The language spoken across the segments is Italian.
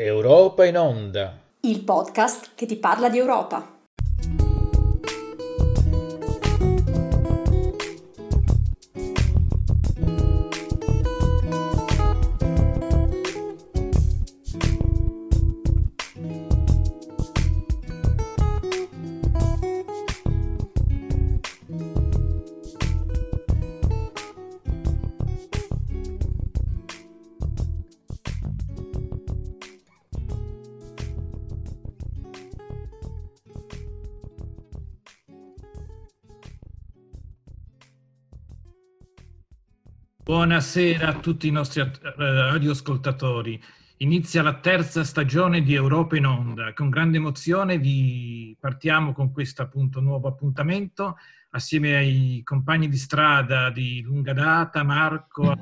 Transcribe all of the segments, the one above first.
Europa in onda. Il podcast che ti parla di Europa. Buonasera a tutti i nostri eh, radioascoltatori. Inizia la terza stagione di Europa in Onda. Con grande emozione vi partiamo con questo appunto nuovo appuntamento assieme ai compagni di strada di lunga data, Marco,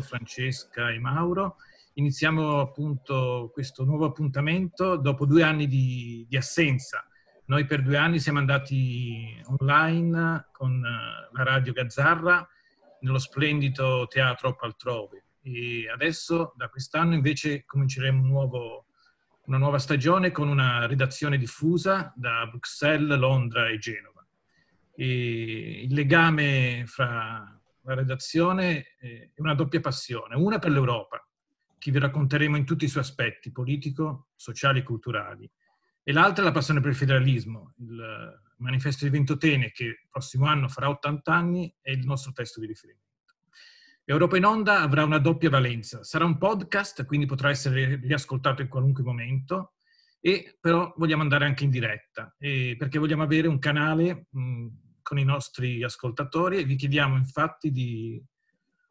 Francesca e Mauro. Iniziamo appunto questo nuovo appuntamento dopo due anni di, di assenza. Noi per due anni siamo andati online con eh, la radio Gazzarra nello splendido teatro Paltrove. E adesso, da quest'anno, invece, cominceremo un nuovo, una nuova stagione con una redazione diffusa da Bruxelles, Londra e Genova. E il legame fra la redazione è una doppia passione, una per l'Europa, che vi racconteremo in tutti i suoi aspetti, politico, sociali e culturali, e l'altra è la passione per il federalismo, il manifesto di Ventotene, che il prossimo anno farà 80 anni, è il nostro testo di riferimento. Europa in Onda avrà una doppia valenza. Sarà un podcast, quindi potrà essere riascoltato in qualunque momento, e però vogliamo andare anche in diretta, perché vogliamo avere un canale mh, con i nostri ascoltatori e vi chiediamo infatti di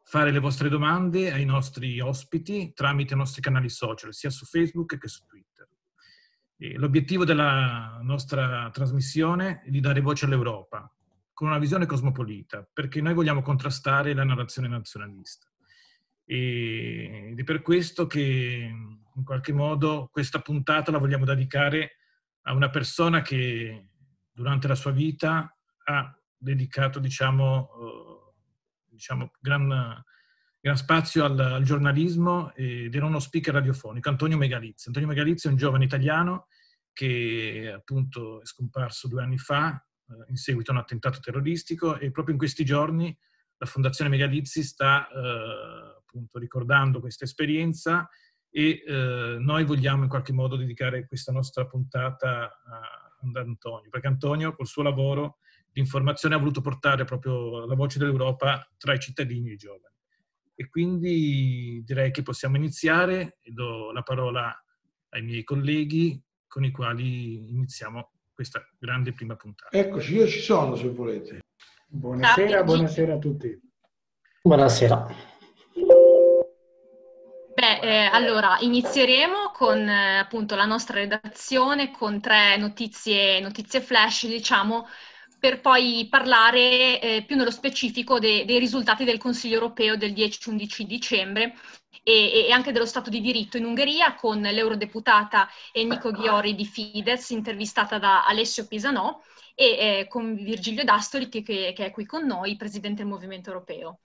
fare le vostre domande ai nostri ospiti tramite i nostri canali social, sia su Facebook che su Twitter. L'obiettivo della nostra trasmissione è di dare voce all'Europa, con una visione cosmopolita, perché noi vogliamo contrastare la narrazione nazionalista. ed è per questo che in qualche modo questa puntata la vogliamo dedicare a una persona che durante la sua vita ha dedicato, diciamo, uh, diciamo gran, gran, spazio al, al, giornalismo ed era uno speaker radiofonico, Antonio Megalizia. Antonio Megalizia è un giovane italiano che appunto è scomparso due anni fa eh, in seguito a un attentato terroristico e proprio in questi giorni la Fondazione Megalizzi sta eh, appunto ricordando questa esperienza e eh, noi vogliamo in qualche modo dedicare questa nostra puntata ad Antonio, perché Antonio col suo lavoro di informazione ha voluto portare proprio la voce dell'Europa tra i cittadini e i giovani. E quindi direi che possiamo iniziare e do la parola ai miei colleghi con i quali iniziamo questa grande prima puntata. Eccoci, io ci sono se volete. Buonasera, buonasera a tutti. Buonasera. Beh, eh, allora inizieremo con eh, appunto la nostra redazione con tre notizie, notizie flash, diciamo, per poi parlare eh, più nello specifico de- dei risultati del Consiglio europeo del 10-11 dicembre e, e, anche dello Stato di diritto in Ungheria con l'eurodeputata Enrico Ghiori di Fidesz, intervistata da Alessio Pisanò, e eh, con Virgilio D'Astoli che, che, che, è qui con noi, presidente del Movimento Europeo.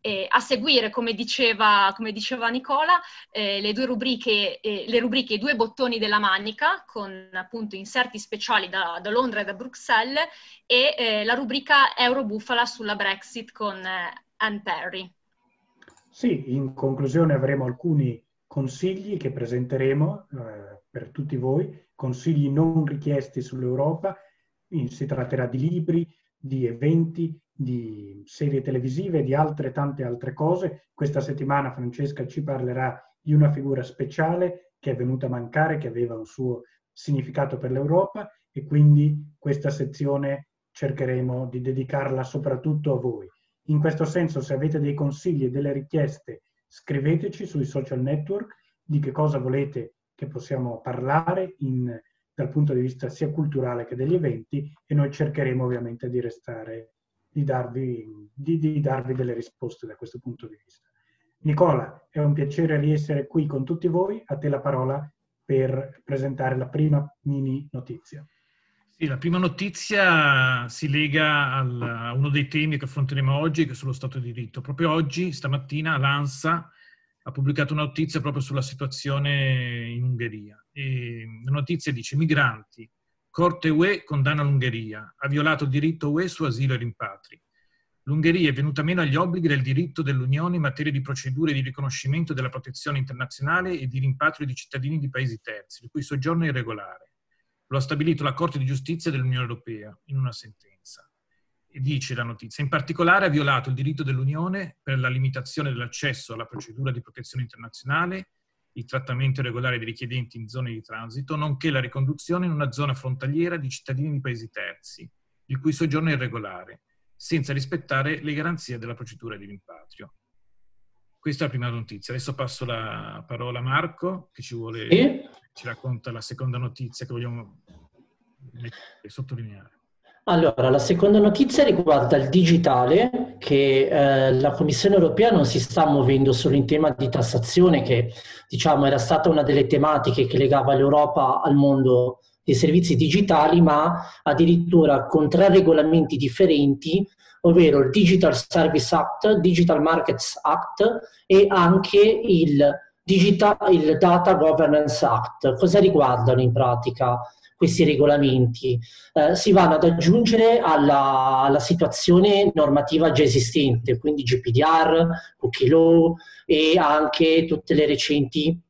Eh, a seguire, come diceva, come diceva Nicola, eh, le due rubriche, eh, le rubriche I due bottoni della manica, con appunto inserti speciali da, da Londra e da Bruxelles, e eh, la rubrica Eurobufala sulla Brexit con eh, Anne Perry. Sì, in conclusione avremo alcuni consigli che presenteremo eh, per tutti voi, consigli non richiesti sull'Europa, si tratterà di libri, di eventi, di serie televisive, di altre tante altre cose. Questa settimana Francesca ci parlerà di una figura speciale che è venuta a mancare, che aveva un suo significato per l'Europa e quindi questa sezione cercheremo di dedicarla soprattutto a voi. In questo senso, se avete dei consigli e delle richieste, scriveteci sui social network di che cosa volete che possiamo parlare in, dal punto di vista sia culturale che degli eventi e noi cercheremo ovviamente di restare, di darvi, di, di darvi delle risposte da questo punto di vista. Nicola, è un piacere riessere qui con tutti voi. A te la parola per presentare la prima mini notizia. Sì, la prima notizia si lega a uno dei temi che affronteremo oggi, che è sullo Stato di diritto. Proprio oggi, stamattina, l'ANSA ha pubblicato una notizia proprio sulla situazione in l'Ungheria. E la notizia dice migranti, Corte UE condanna l'Ungheria, ha violato il diritto UE su asilo e rimpatri. L'Ungheria è venuta meno agli obblighi del diritto dell'Unione in materia di procedure di riconoscimento della protezione internazionale e di rimpatrio di cittadini di paesi terzi, il cui soggiorno è irregolare. Lo ha stabilito la Corte di giustizia dell'Unione Europea in una sentenza. E dice la notizia, in particolare ha violato il diritto dell'Unione per la limitazione dell'accesso alla procedura di protezione internazionale, il trattamento irregolare dei richiedenti in zone di transito, nonché la riconduzione in una zona frontaliera di cittadini di paesi terzi, il cui soggiorno è irregolare, senza rispettare le garanzie della procedura di rimpatrio. Questa è la prima notizia. Adesso passo la parola a Marco, che ci vuole, ci racconta la seconda notizia che vogliamo sottolineare. Allora, la seconda notizia riguarda il digitale, che eh, la Commissione europea non si sta muovendo solo in tema di tassazione, che diciamo era stata una delle tematiche che legava l'Europa al mondo dei servizi digitali, ma addirittura con tre regolamenti differenti, ovvero il Digital Service Act, Digital Markets Act e anche il, Digital, il Data Governance Act. Cosa riguardano in pratica? Questi regolamenti eh, si vanno ad aggiungere alla, alla, situazione normativa già esistente, quindi GPDR, Cookie Law e anche tutte le recenti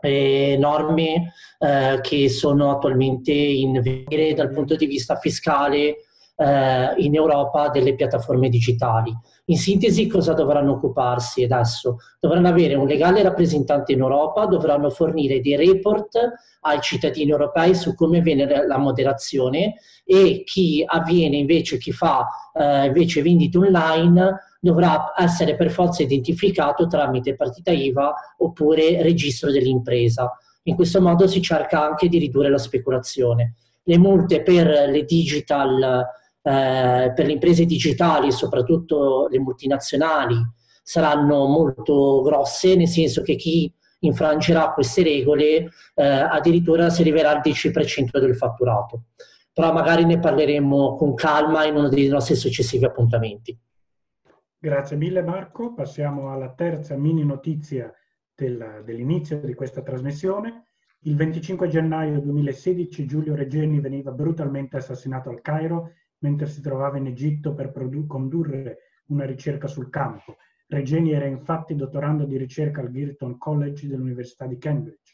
eh, norme eh, che sono attualmente in vigore dal punto di vista fiscale eh, in Europa delle piattaforme digitali. In sintesi, cosa dovranno occuparsi adesso? Dovranno avere un legale rappresentante in Europa, dovranno fornire dei report ai cittadini europei su come viene la moderazione e chi avviene invece, chi fa eh, invece vendite online dovrà essere per forza identificato tramite partita IVA oppure registro dell'impresa. In questo modo si cerca anche di ridurre la speculazione. Le multe per le digital eh, per le imprese digitali, soprattutto le multinazionali, saranno molto grosse, nel senso che chi infrangerà queste regole eh, addirittura si arriverà al 10% del fatturato. Però magari ne parleremo con calma in uno dei nostri successivi appuntamenti. Grazie mille Marco, passiamo alla terza mini notizia del, dell'inizio di questa trasmissione. Il 25 gennaio 2016 Giulio Regeni veniva brutalmente assassinato al Cairo mentre si trovava in Egitto per condurre una ricerca sul campo. Regeni era infatti dottorando di ricerca al Girton College dell'Università di Cambridge.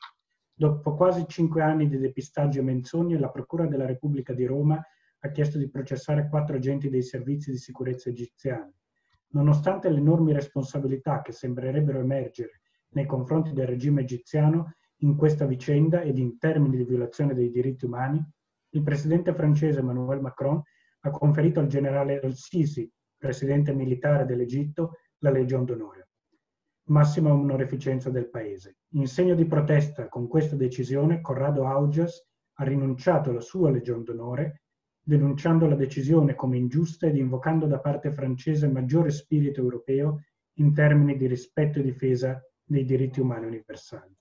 Dopo quasi cinque anni di depistaggio e menzogne, la Procura della Repubblica di Roma ha chiesto di processare quattro agenti dei servizi di sicurezza egiziani. Nonostante le enormi responsabilità che sembrerebbero emergere nei confronti del regime egiziano in questa vicenda ed in termini di violazione dei diritti umani, il presidente francese Emmanuel Macron ha conferito al generale al-Sisi, presidente militare dell'Egitto, la Legion d'Onore, massima onorificenza del paese. In segno di protesta con questa decisione, Corrado Augias ha rinunciato alla sua Legion d'Onore, denunciando la decisione come ingiusta ed invocando da parte francese maggiore spirito europeo in termini di rispetto e difesa dei diritti umani universali.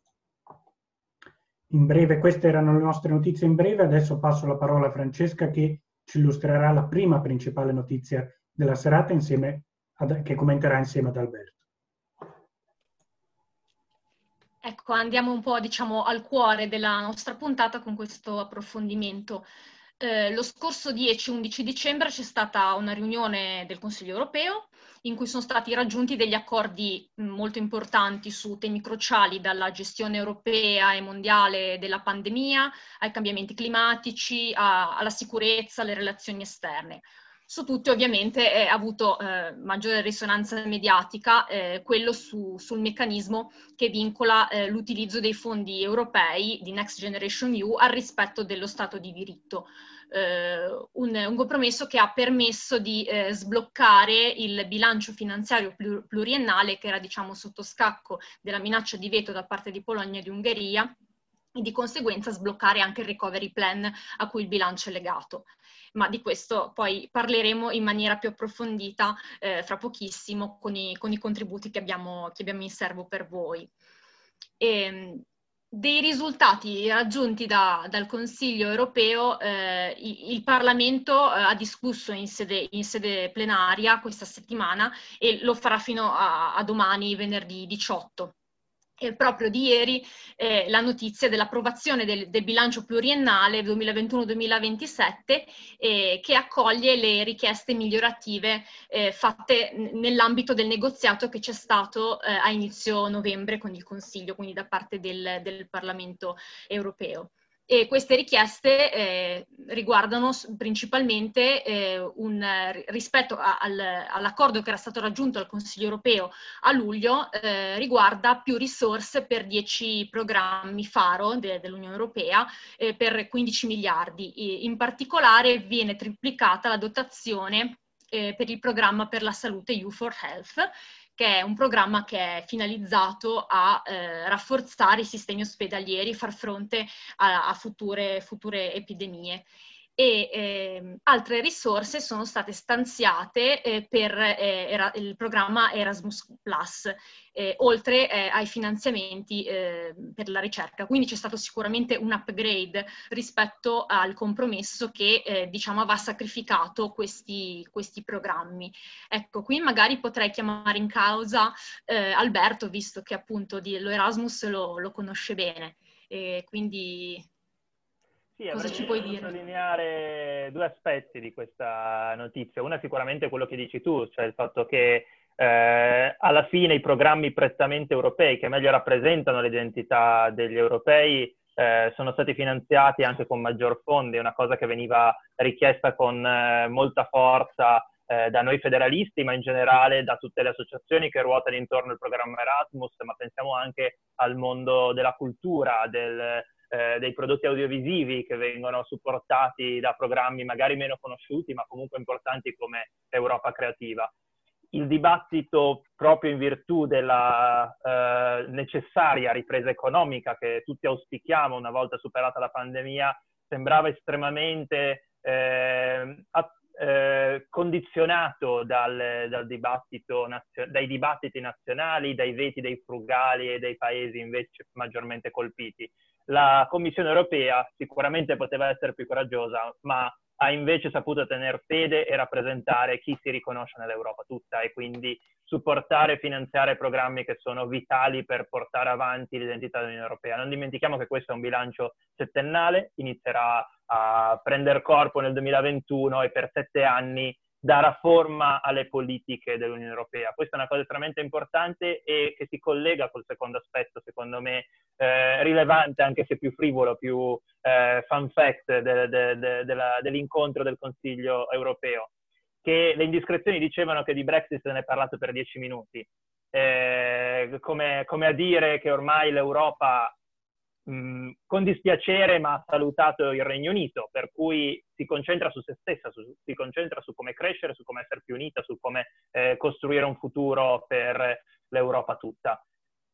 In breve, queste erano le nostre notizie in breve, adesso passo la parola a Francesca che ci illustrerà la prima principale notizia della serata ad, che commenterà insieme ad Alberto. Ecco, andiamo un po' diciamo, al cuore della nostra puntata con questo approfondimento. Eh, lo scorso 10-11 dicembre c'è stata una riunione del Consiglio europeo in cui sono stati raggiunti degli accordi molto importanti su temi cruciali, dalla gestione europea e mondiale della pandemia ai cambiamenti climatici, a, alla sicurezza, alle relazioni esterne. Su tutti ovviamente ha avuto eh, maggiore risonanza mediatica eh, quello su, sul meccanismo che vincola eh, l'utilizzo dei fondi europei di Next Generation EU al rispetto dello Stato di diritto un, un, compromesso che ha permesso di eh, sbloccare il bilancio finanziario pluriennale che era diciamo sotto scacco della minaccia di veto da parte di Polonia e di Ungheria e di conseguenza sbloccare anche il recovery plan a cui il bilancio è legato. Ma di questo poi parleremo in maniera più approfondita eh, fra pochissimo con i, con i contributi che abbiamo, che abbiamo, in serbo per voi. E, ehm, dei risultati raggiunti da, dal Consiglio europeo, eh, il Parlamento eh, ha discusso in sede, in sede, plenaria questa settimana e lo farà fino a, a domani, venerdì 18. E proprio di ieri eh, la notizia dell'approvazione del, del bilancio pluriennale 2021-2027 eh, che accoglie le richieste migliorative eh, fatte nell'ambito del negoziato che c'è stato eh, a inizio novembre con il Consiglio, quindi da parte del, del Parlamento europeo. E queste richieste eh, riguardano principalmente eh, un, rispetto a, al, all'accordo che era stato raggiunto al Consiglio europeo a luglio, eh, riguarda più risorse per 10 programmi faro de, dell'Unione Europea eh, per 15 miliardi. E in particolare viene triplicata la dotazione eh, per il programma per la salute You for Health, che è un programma che è finalizzato a eh, rafforzare i sistemi ospedalieri, far fronte a, a future, future epidemie e eh, altre risorse sono state stanziate eh, per eh, era, il programma Erasmus Plus, eh, oltre eh, ai finanziamenti eh, per la ricerca. Quindi c'è stato sicuramente un upgrade rispetto al compromesso che diciamo aveva sacrificato questi, questi, programmi. Ecco, qui magari potrei chiamare in causa Alberto, visto che appunto di, lo Erasmus lo, lo conosce bene. quindi sì, Cosa ci puoi dire? sottolineare due aspetti di questa notizia. Una è sicuramente quello che dici tu, cioè il fatto che eh, alla fine i programmi prettamente europei, che meglio rappresentano l'identità degli europei, eh, sono stati finanziati anche con maggior fondi, una cosa che veniva richiesta con eh, molta forza eh, da noi federalisti, ma in generale da tutte le associazioni che ruotano intorno al programma Erasmus, ma pensiamo anche al mondo della cultura, del, eh, dei prodotti audiovisivi che vengono supportati da programmi magari meno conosciuti, ma comunque importanti come Europa Creativa. Il dibattito, proprio in virtù della eh, necessaria ripresa economica che tutti auspichiamo una volta superata la pandemia, sembrava estremamente eh, eh, condizionato dal, dal dibattito nazio- dai dibattiti nazionali, dai veti dei frugali e dei paesi invece maggiormente colpiti la Commissione europea sicuramente poteva essere più coraggiosa, ma ha invece saputo tenere fede e rappresentare chi si riconosce nell'Europa tutta e quindi supportare e finanziare programmi che sono vitali per portare avanti l'identità dell'Unione Europea. Non dimentichiamo che questo è un bilancio settennale, inizierà a prendere corpo nel 2021 e per sette anni darà forma alle politiche dell'Unione Europea. Questa è una cosa estremamente importante e che si collega col secondo aspetto, secondo me, eh, rilevante, anche se più frivolo, più eh, fun fact de, de, de, della, dell'incontro del Consiglio europeo, che le indiscrezioni dicevano che di Brexit se ne è parlato per dieci minuti. Eh, come, come a dire che ormai l'Europa mh, con dispiacere ma ha salutato il Regno Unito, per cui si concentra su se stessa, su, si concentra su come crescere, su come essere più unita, su come eh, costruire un futuro per l'Europa tutta.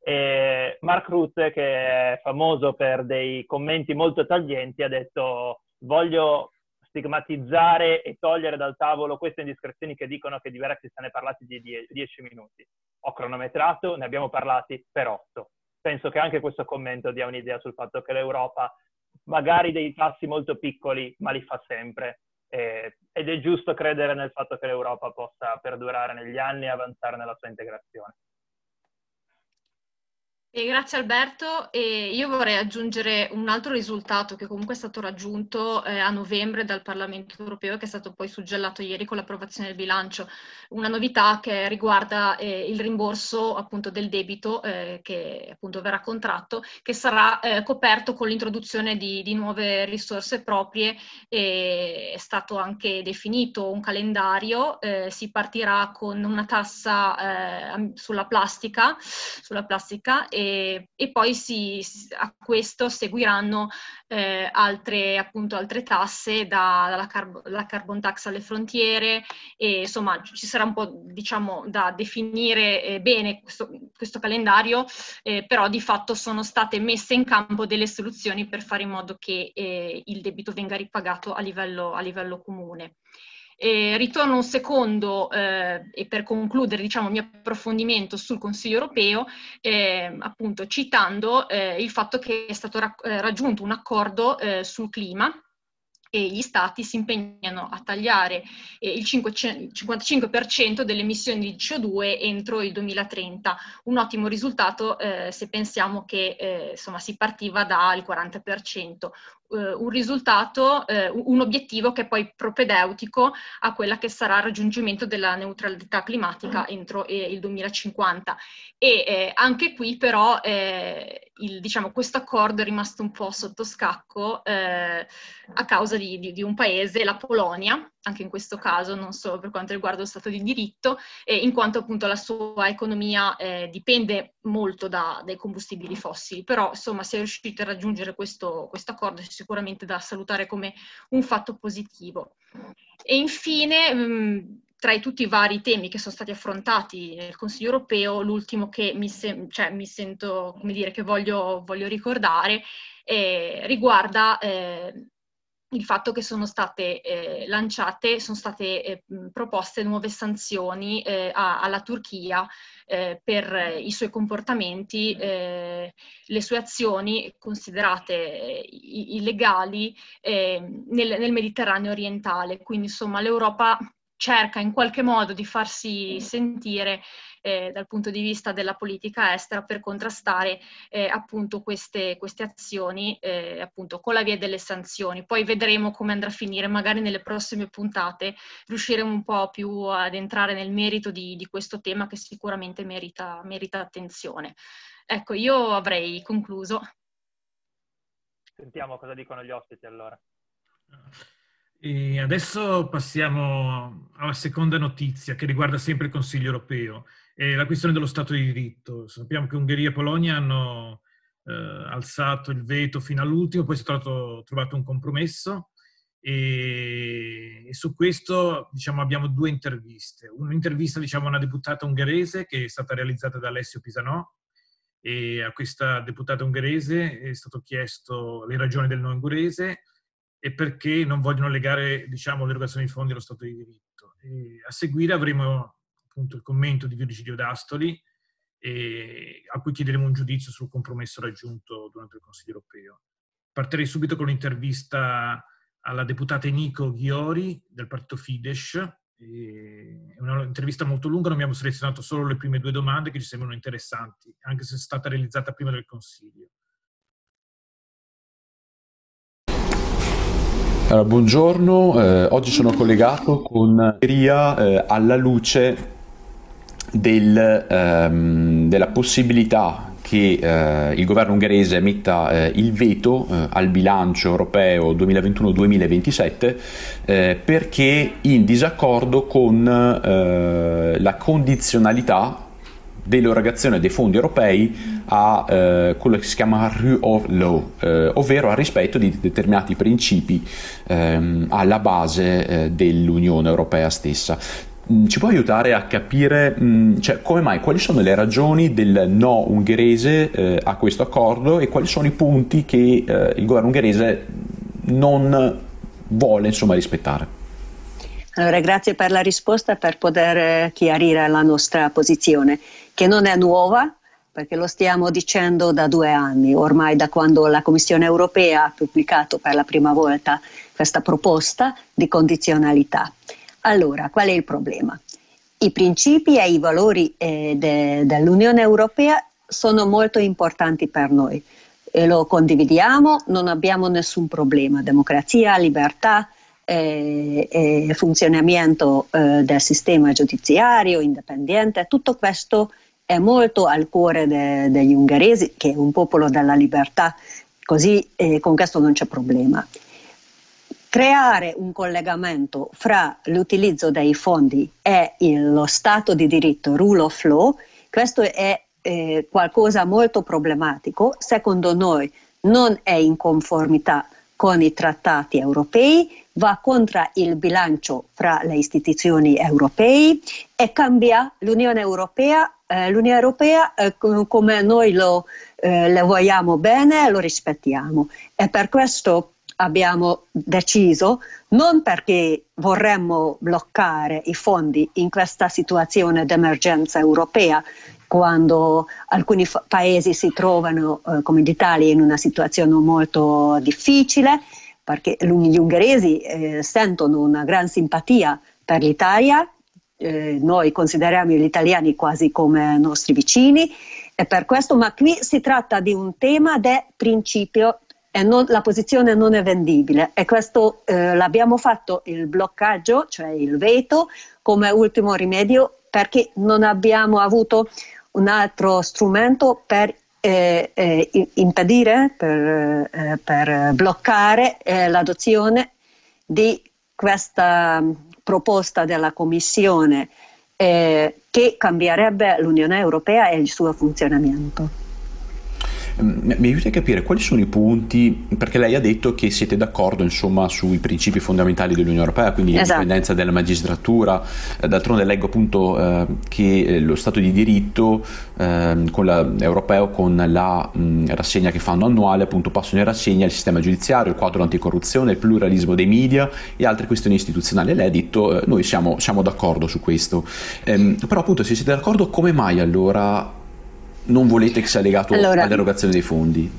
E Mark Rutte, che è famoso per dei commenti molto taglienti, ha detto voglio stigmatizzare e togliere dal tavolo queste indiscrezioni che dicono che di Brexit se ne è parlati di 10 minuti. Ho cronometrato, ne abbiamo parlati per 8 penso che anche questo commento dia un'idea sul fatto che l'Europa magari dei passi molto piccoli, ma li fa sempre. Eh, ed è giusto credere nel fatto che l'Europa possa perdurare negli anni e avanzare nella sua integrazione. E grazie Alberto. E io vorrei aggiungere un altro risultato che comunque è stato raggiunto eh, a novembre dal Parlamento europeo, che è stato poi suggellato ieri con l'approvazione del bilancio. Una novità che riguarda eh, il rimborso appunto del debito eh, che appunto verrà contratto, che sarà eh, coperto con l'introduzione di, di, nuove risorse proprie. è stato anche definito un calendario, eh, si partirà con una tassa eh, sulla plastica, sulla plastica e e, poi si, a questo seguiranno eh, altre, appunto, altre tasse da, dalla carb- carbon tax alle frontiere e insomma ci sarà un po' diciamo da definire eh, bene questo, questo calendario, eh, però di fatto sono state messe in campo delle soluzioni per fare in modo che eh, il debito venga ripagato a livello, a livello comune. E ritorno un secondo eh, e per concludere diciamo, il mio approfondimento sul Consiglio europeo, eh, appunto citando eh, il fatto che è stato ra- eh, raggiunto un accordo eh, sul clima e gli stati si impegnano a tagliare eh, il 55% delle emissioni di CO2 entro il 2030. Un ottimo risultato eh, se pensiamo che eh, insomma, si partiva dal 40% eh, un risultato, eh, un obiettivo che è poi propedeutico a quella che sarà il raggiungimento della neutralità climatica entro eh, il 2050. E eh, anche qui però eh, il, diciamo, questo accordo è rimasto un po' sotto scacco eh, a causa di, di, di, un paese, la Polonia, anche in questo caso, non solo per quanto riguarda lo Stato di diritto, in quanto appunto la sua economia dipende molto da, dai combustibili fossili, però insomma si è riuscito a raggiungere questo, questo accordo sicuramente da salutare come un fatto positivo. E infine, mh, tra tutti i vari temi che sono stati affrontati nel Consiglio europeo, l'ultimo che mi, se- cioè, mi sento, come dire, che voglio, voglio ricordare eh, riguarda eh, il fatto che sono state eh, lanciate, sono state eh, proposte nuove sanzioni eh, a, alla Turchia eh, per i suoi comportamenti, eh, le sue azioni considerate eh, illegali nel, nel Mediterraneo orientale. Quindi insomma l'Europa cerca in qualche modo di farsi sentire eh, dal punto di vista della politica estera per contrastare eh, appunto queste, queste azioni eh, appunto con la via delle sanzioni. Poi vedremo come andrà a finire, magari nelle prossime puntate riusciremo un po' più ad entrare nel merito di, di questo tema che sicuramente merita, merita attenzione. Ecco, io avrei concluso. Sentiamo cosa dicono gli ospiti allora. E adesso passiamo alla seconda notizia che riguarda sempre il Consiglio europeo, è la questione dello Stato di diritto. Sappiamo che Ungheria e Polonia hanno eh, alzato il veto fino all'ultimo, poi è stato trovato un compromesso e, e su questo diciamo, abbiamo due interviste. Un'intervista diciamo, a una deputata ungherese che è stata realizzata da Alessio Pisanò e a questa deputata ungherese è stato chiesto le ragioni del no ungherese e perché non vogliono legare diciamo, l'erogazione di fondi allo Stato di diritto. E a seguire avremo appunto il commento di Virgilio D'Astoli e, a cui chiederemo un giudizio sul compromesso raggiunto durante il Consiglio europeo. Partirei subito con l'intervista alla deputata Eniko Ghiori del partito Fidesz. È un'intervista molto lunga, noi abbiamo selezionato solo le prime due domande che ci sembrano interessanti, anche se è stata realizzata prima del Consiglio. Allora, buongiorno, eh, oggi sono collegato con Ria eh, alla luce del, ehm, della possibilità che eh, il governo ungherese metta eh, il veto eh, al bilancio europeo 2021-2027 eh, perché in disaccordo con la condizionalità dell'erogazione dei fondi europei a eh, quello che si chiama rule of law, eh, ovvero al rispetto di determinati principi ehm, alla base eh, dell'Unione Europea stessa. Mm, ci può aiutare a capire mm, cioè, come mai, quali sono le ragioni del no ungherese eh, a questo accordo e quali sono i punti che eh, il governo ungherese non vuole insomma, rispettare? Allora, grazie per la risposta per poter eh, chiarire la nostra posizione, che non è nuova, perché lo stiamo dicendo da due anni, ormai da quando la Commissione europea ha pubblicato per la prima volta questa proposta di condizionalità. Allora, qual è il problema? I principi e i valori eh, de, dell'Unione Europea sono molto importanti per noi e lo condividiamo, non abbiamo nessun problema. Democrazia, libertà, e, e funzionamento eh, del sistema giudiziario indipendente, tutto questo è molto al cuore de, degli ungheresi, che è un popolo della libertà, così eh, con questo non c'è problema. Creare un collegamento fra l'utilizzo dei fondi e il, lo Stato di diritto, rule of law, questo è eh, qualcosa molto problematico, secondo noi non è in conformità con i trattati europei, va contro il bilancio fra le istituzioni europee e cambia l'Unione Europea, eh, l'Unione Europea eh, come noi lo, eh, le vogliamo bene e lo rispettiamo. E per questo abbiamo deciso, non perché vorremmo bloccare i fondi in questa situazione d'emergenza europea, quando alcuni fa- paesi si trovano, eh, come l'Italia, in una situazione molto difficile, perché gli ungheresi eh, sentono una gran simpatia per l'Italia, eh, noi consideriamo gli italiani quasi come nostri vicini e per questo, ma qui si tratta di un tema di principio non, la posizione non è vendibile e questo eh, l'abbiamo fatto il bloccaggio, cioè il veto, come ultimo rimedio perché non abbiamo avuto un altro strumento per eh, eh, impedire, per, eh, per bloccare eh, l'adozione di questa proposta della Commissione eh, che cambierebbe l'Unione Europea e il suo funzionamento. Mi aiuti a capire quali sono i punti, perché lei ha detto che siete d'accordo insomma sui principi fondamentali dell'Unione Europea, quindi esatto. l'indipendenza della magistratura, eh, d'altronde leggo appunto eh, che eh, lo Stato di diritto eh, con la, europeo con la mh, rassegna che fanno annuale appunto passano in rassegna il sistema giudiziario, il quadro anticorruzione, il pluralismo dei media e altre questioni istituzionali. Lei ha detto eh, noi siamo, siamo d'accordo su questo, ehm, però appunto se siete d'accordo come mai allora non volete che sia legato allora, all'erogazione dei fondi?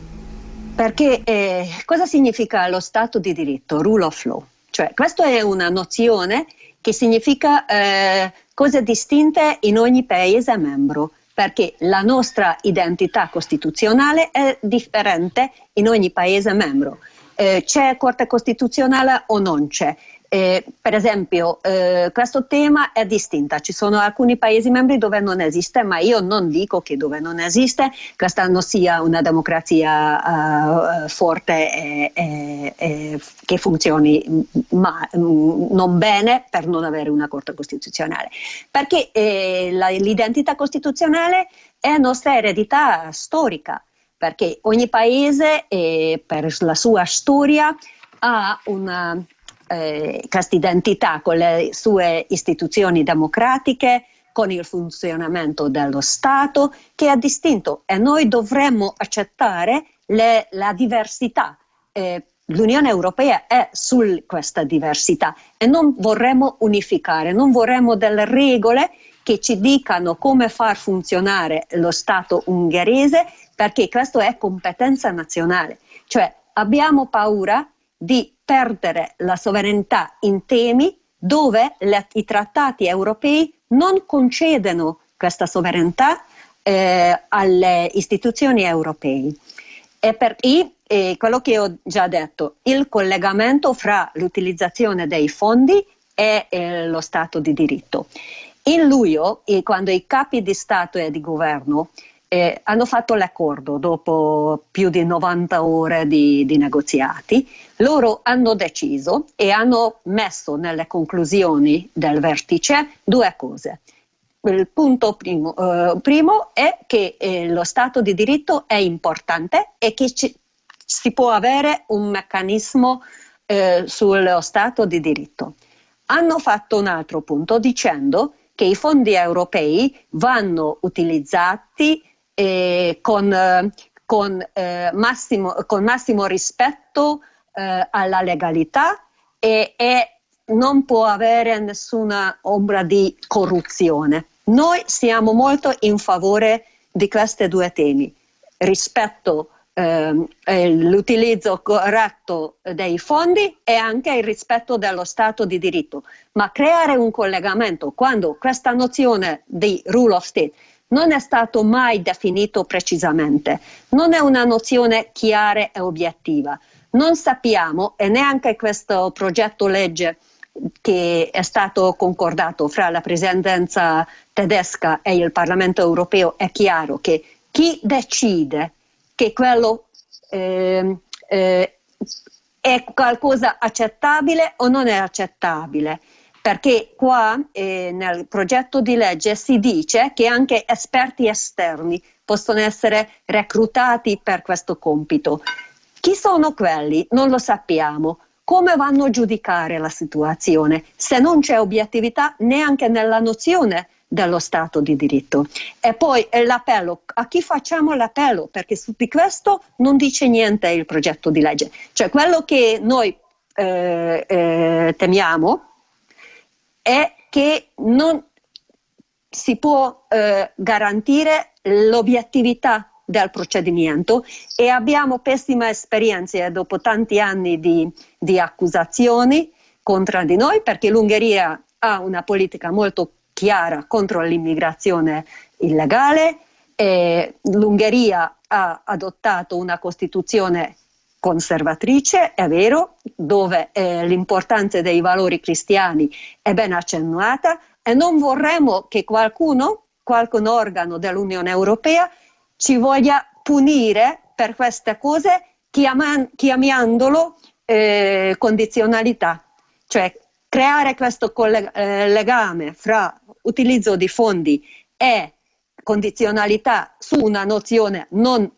Perché eh, cosa significa lo Stato di diritto, rule of law? Cioè, questa è una nozione che significa eh, cose distinte in ogni paese membro, perché la nostra identità costituzionale è differente in ogni paese membro. Eh, c'è Corte Costituzionale o non c'è? Eh, per esempio, eh, questo tema è distinto. Ci sono alcuni Paesi membri dove non esiste, ma io non dico che dove non esiste questa non sia una democrazia uh, forte e, e, e, che funzioni ma, non bene per non avere una Corte Costituzionale. Perché eh, la, l'identità costituzionale è nostra eredità storica, perché ogni Paese eh, per la sua storia ha una eh, questa identità con le sue istituzioni democratiche, con il funzionamento dello Stato che è distinto e noi dovremmo accettare le, la diversità. Eh, L'Unione Europea è su questa diversità e non vorremmo unificare, non vorremmo delle regole che ci dicano come far funzionare lo Stato ungherese perché questo è competenza nazionale. Cioè abbiamo paura di perdere la sovranità in temi dove le, i trattati europei non concedono questa sovranità eh, alle istituzioni europee. E per i, eh, quello che ho già detto, il collegamento fra l'utilizzazione dei fondi e eh, lo Stato di diritto. In luglio, quando i capi di Stato e di governo eh, hanno fatto l'accordo dopo più di 90 ore di, di, negoziati. Loro hanno deciso e hanno messo nelle conclusioni del vertice due cose. Il punto primo, eh, primo è che eh, lo Stato di diritto è importante e che ci, si può avere un meccanismo eh, sullo Stato di diritto. Hanno fatto un altro punto dicendo che i fondi europei vanno utilizzati eh, con, con, eh, massimo, con, massimo, rispetto eh, alla legalità e, e, non può avere nessuna ombra di corruzione. Noi siamo molto in favore di questi due temi, rispetto ehm, l'utilizzo corretto dei fondi e anche il rispetto dello Stato di diritto, ma creare un collegamento quando questa nozione di rule of state non è stato mai definito precisamente, non è una nozione chiara e obiettiva. Non sappiamo, e neanche questo progetto legge che è stato concordato fra la presidenza tedesca e il Parlamento europeo, è chiaro che chi decide che quello eh, eh, è qualcosa accettabile o non è accettabile perché qua eh, nel progetto di legge si dice che anche esperti esterni possono essere reclutati per questo compito. Chi sono quelli? Non lo sappiamo. Come vanno a giudicare la situazione se non c'è obiettività neanche nella nozione dello Stato di diritto? E poi l'appello, a chi facciamo l'appello? Perché su di questo non dice niente il progetto di legge. Cioè quello che noi eh, eh, temiamo è che non si può eh, garantire l'obiettività del procedimento e abbiamo pessime esperienze dopo tanti anni di, di accusazioni contro di noi perché l'Ungheria ha una politica molto chiara contro l'immigrazione illegale. L'Ungheria ha adottato una Costituzione conservatrice, è vero, dove eh, l'importanza dei valori cristiani è ben accennata e non vorremmo che qualcuno, qualcun organo dell'Unione Europea ci voglia punire per queste cose chiaman- chiamandolo eh, condizionalità, cioè creare questo colleg- eh, legame fra utilizzo di fondi e condizionalità su una nozione non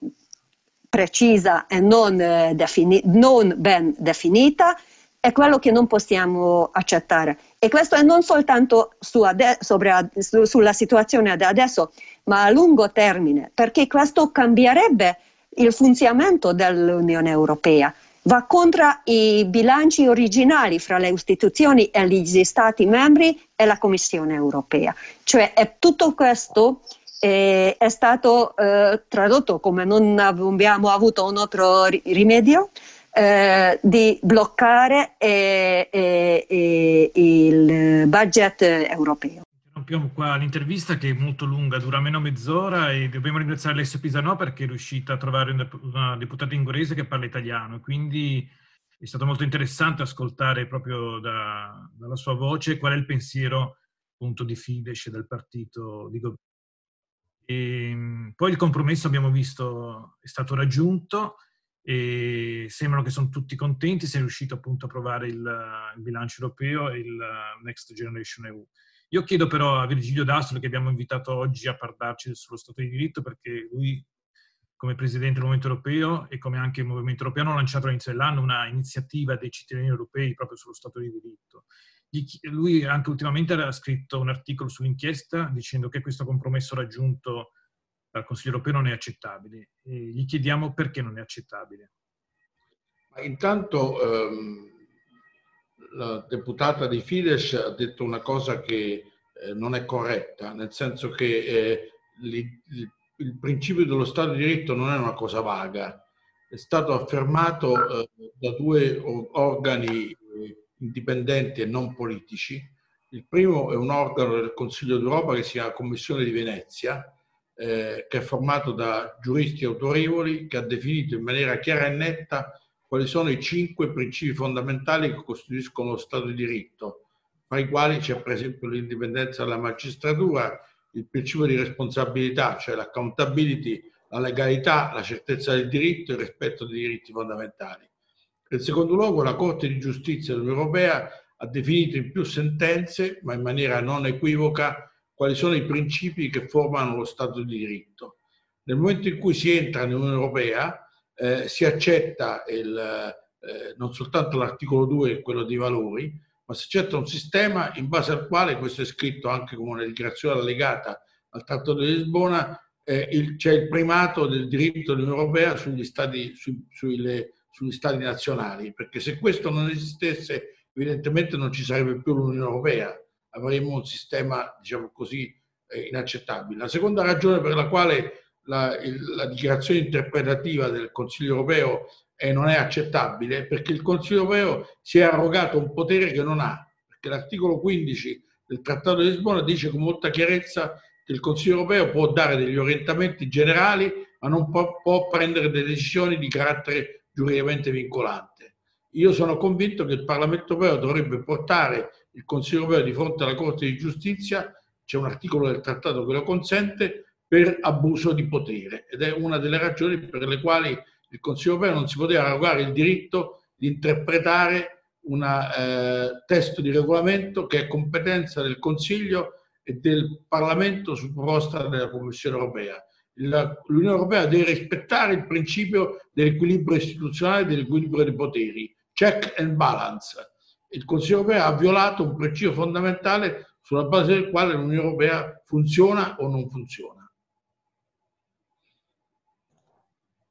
precisa e non, eh, defini- non ben definita è quello che non possiamo accettare. E questo è non soltanto su ade- sobre, su, sulla situazione di adesso, ma a lungo termine, perché questo cambierebbe il funzionamento dell'Unione Europea, va contro i bilanci originali fra le istituzioni e gli Stati membri e la Commissione Europea. Cioè è tutto questo eh, è stato eh, tradotto come non abbiamo avuto un altro rimedio eh, di bloccare il budget europeo. Interrompiamo qua l'intervista che è molto lunga, dura meno mezz'ora e dobbiamo ringraziare Alessio Pisanò perché è riuscita a trovare una deputata ingolese che parla italiano, quindi è stato molto interessante ascoltare proprio da, dalla sua voce qual è il pensiero appunto di Fidesz e del partito di. E, ehm, poi il compromesso abbiamo visto è stato raggiunto e sembrano che sono tutti contenti, si è riuscito appunto a approvare il, il bilancio europeo e il Next Generation EU. Io chiedo però a Virgilio D'Astro, che abbiamo invitato oggi a parlarci sullo Stato di diritto, perché lui, come Presidente del Movimento Europeo e come anche il Movimento Europeo, hanno lanciato all'inizio dell'anno una iniziativa dei cittadini europei proprio sullo Stato di diritto. Lui anche ultimamente ha scritto un articolo sull'inchiesta dicendo che questo compromesso raggiunto dal Consiglio europeo non è accettabile. E gli chiediamo perché non è accettabile. Intanto ehm, la deputata di Fidesz ha detto una cosa che eh, non è corretta, nel senso che eh, li, li, il principio dello Stato di diritto non è una cosa vaga, è stato affermato eh, da due organi indipendenti e non politici. Il primo è un organo del Consiglio d'Europa che si chiama Commissione di Venezia, eh, che è formato da giuristi autorevoli, che ha definito in maniera chiara e netta quali sono i cinque principi fondamentali che costituiscono lo Stato di diritto, tra i quali c'è per esempio l'indipendenza della magistratura, il principio di responsabilità, cioè l'accountability, la legalità, la certezza del diritto e il rispetto dei diritti fondamentali. In secondo luogo, la Corte di giustizia dell'Unione Europea ha definito in più sentenze, ma in maniera non equivoca, quali sono i principi che formano lo Stato di diritto. Nel momento in cui si entra nell'Unione Europea, eh, si accetta il, eh, non soltanto l'articolo 2, quello dei valori, ma si accetta un sistema in base al quale, questo è scritto anche come una dichiarazione allegata al Trattato di Lisbona, eh, c'è il primato del diritto dell'Unione Europea sugli stati, su, sulle, sugli stati nazionali, perché se questo non esistesse evidentemente non ci sarebbe più l'Unione Europea, avremmo un sistema, diciamo così, eh, inaccettabile. La seconda ragione per la quale la, la dichiarazione interpretativa del Consiglio europeo eh, non è accettabile perché il Consiglio europeo si è arrogato un potere che non ha, perché l'articolo 15 del Trattato di Lisbona dice con molta chiarezza che il Consiglio europeo può dare degli orientamenti generali, ma non può, può prendere delle decisioni di carattere giuridicamente vincolante. Io sono convinto che il Parlamento europeo dovrebbe portare il Consiglio europeo di fronte alla Corte di giustizia, c'è un articolo del trattato che lo consente, per abuso di potere ed è una delle ragioni per le quali il Consiglio europeo non si poteva arrogare il diritto di interpretare un eh, testo di regolamento che è competenza del Consiglio e del Parlamento su proposta della Commissione europea. L'Unione europea deve rispettare il principio dell'equilibrio istituzionale e dell'equilibrio dei poteri, check and balance. Il Consiglio europeo ha violato un principio fondamentale sulla base del quale l'Unione europea funziona o non funziona.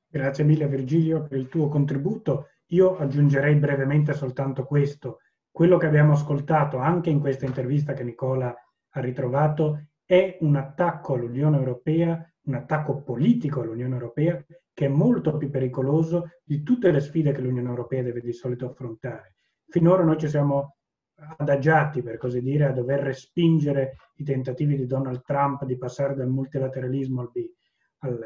Grazie mille Virgilio per il tuo contributo. Io aggiungerei brevemente soltanto questo. Quello che abbiamo ascoltato anche in questa intervista che Nicola ha ritrovato è un attacco all'Unione Europea un attacco politico all'Unione Europea che è molto più pericoloso di tutte le sfide che l'Unione Europea deve di solito affrontare. Finora noi ci siamo adagiati, per così dire, a dover respingere i tentativi di Donald Trump di passare dal multilateralismo al, al,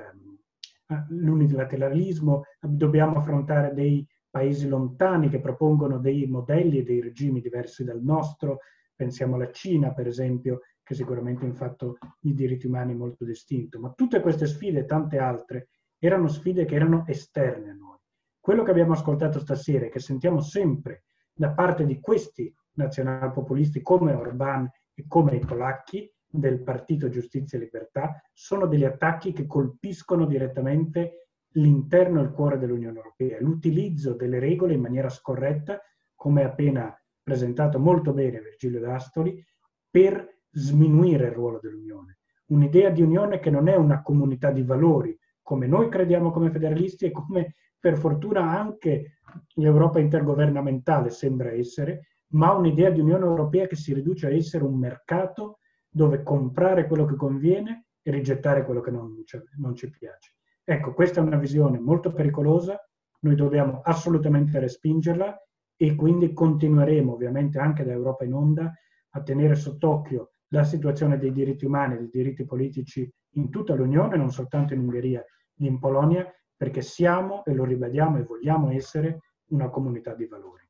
all'unilateralismo, dobbiamo affrontare dei paesi lontani che propongono dei modelli e dei regimi diversi dal nostro, pensiamo alla Cina per esempio, che sicuramente in fatto i diritti umani molto distinto, ma tutte queste sfide e tante altre erano sfide che erano esterne a noi. Quello che abbiamo ascoltato stasera e che sentiamo sempre da parte di questi nazionalpopulisti come Orban e come i polacchi del Partito Giustizia e Libertà sono degli attacchi che colpiscono direttamente l'interno e il cuore dell'Unione Europea. L'utilizzo delle regole in maniera scorretta, come appena presentato molto bene Virgilio D'Astoli, per sminuire il ruolo dell'Unione. Un'idea di Unione che non è una comunità di valori, come noi crediamo come federalisti e come per fortuna anche l'Europa intergovernamentale sembra essere, ma un'idea di Unione Europea che si riduce a essere un mercato dove comprare quello che conviene e rigettare quello che non, non ci piace. Ecco, questa è una visione molto pericolosa, noi dobbiamo assolutamente respingerla e quindi continueremo ovviamente anche da Europa in onda a tenere sott'occhio la situazione dei diritti umani e dei diritti politici in tutta l'Unione, non soltanto in Ungheria e in Polonia, perché siamo, e lo ribadiamo e vogliamo essere, una comunità di valori.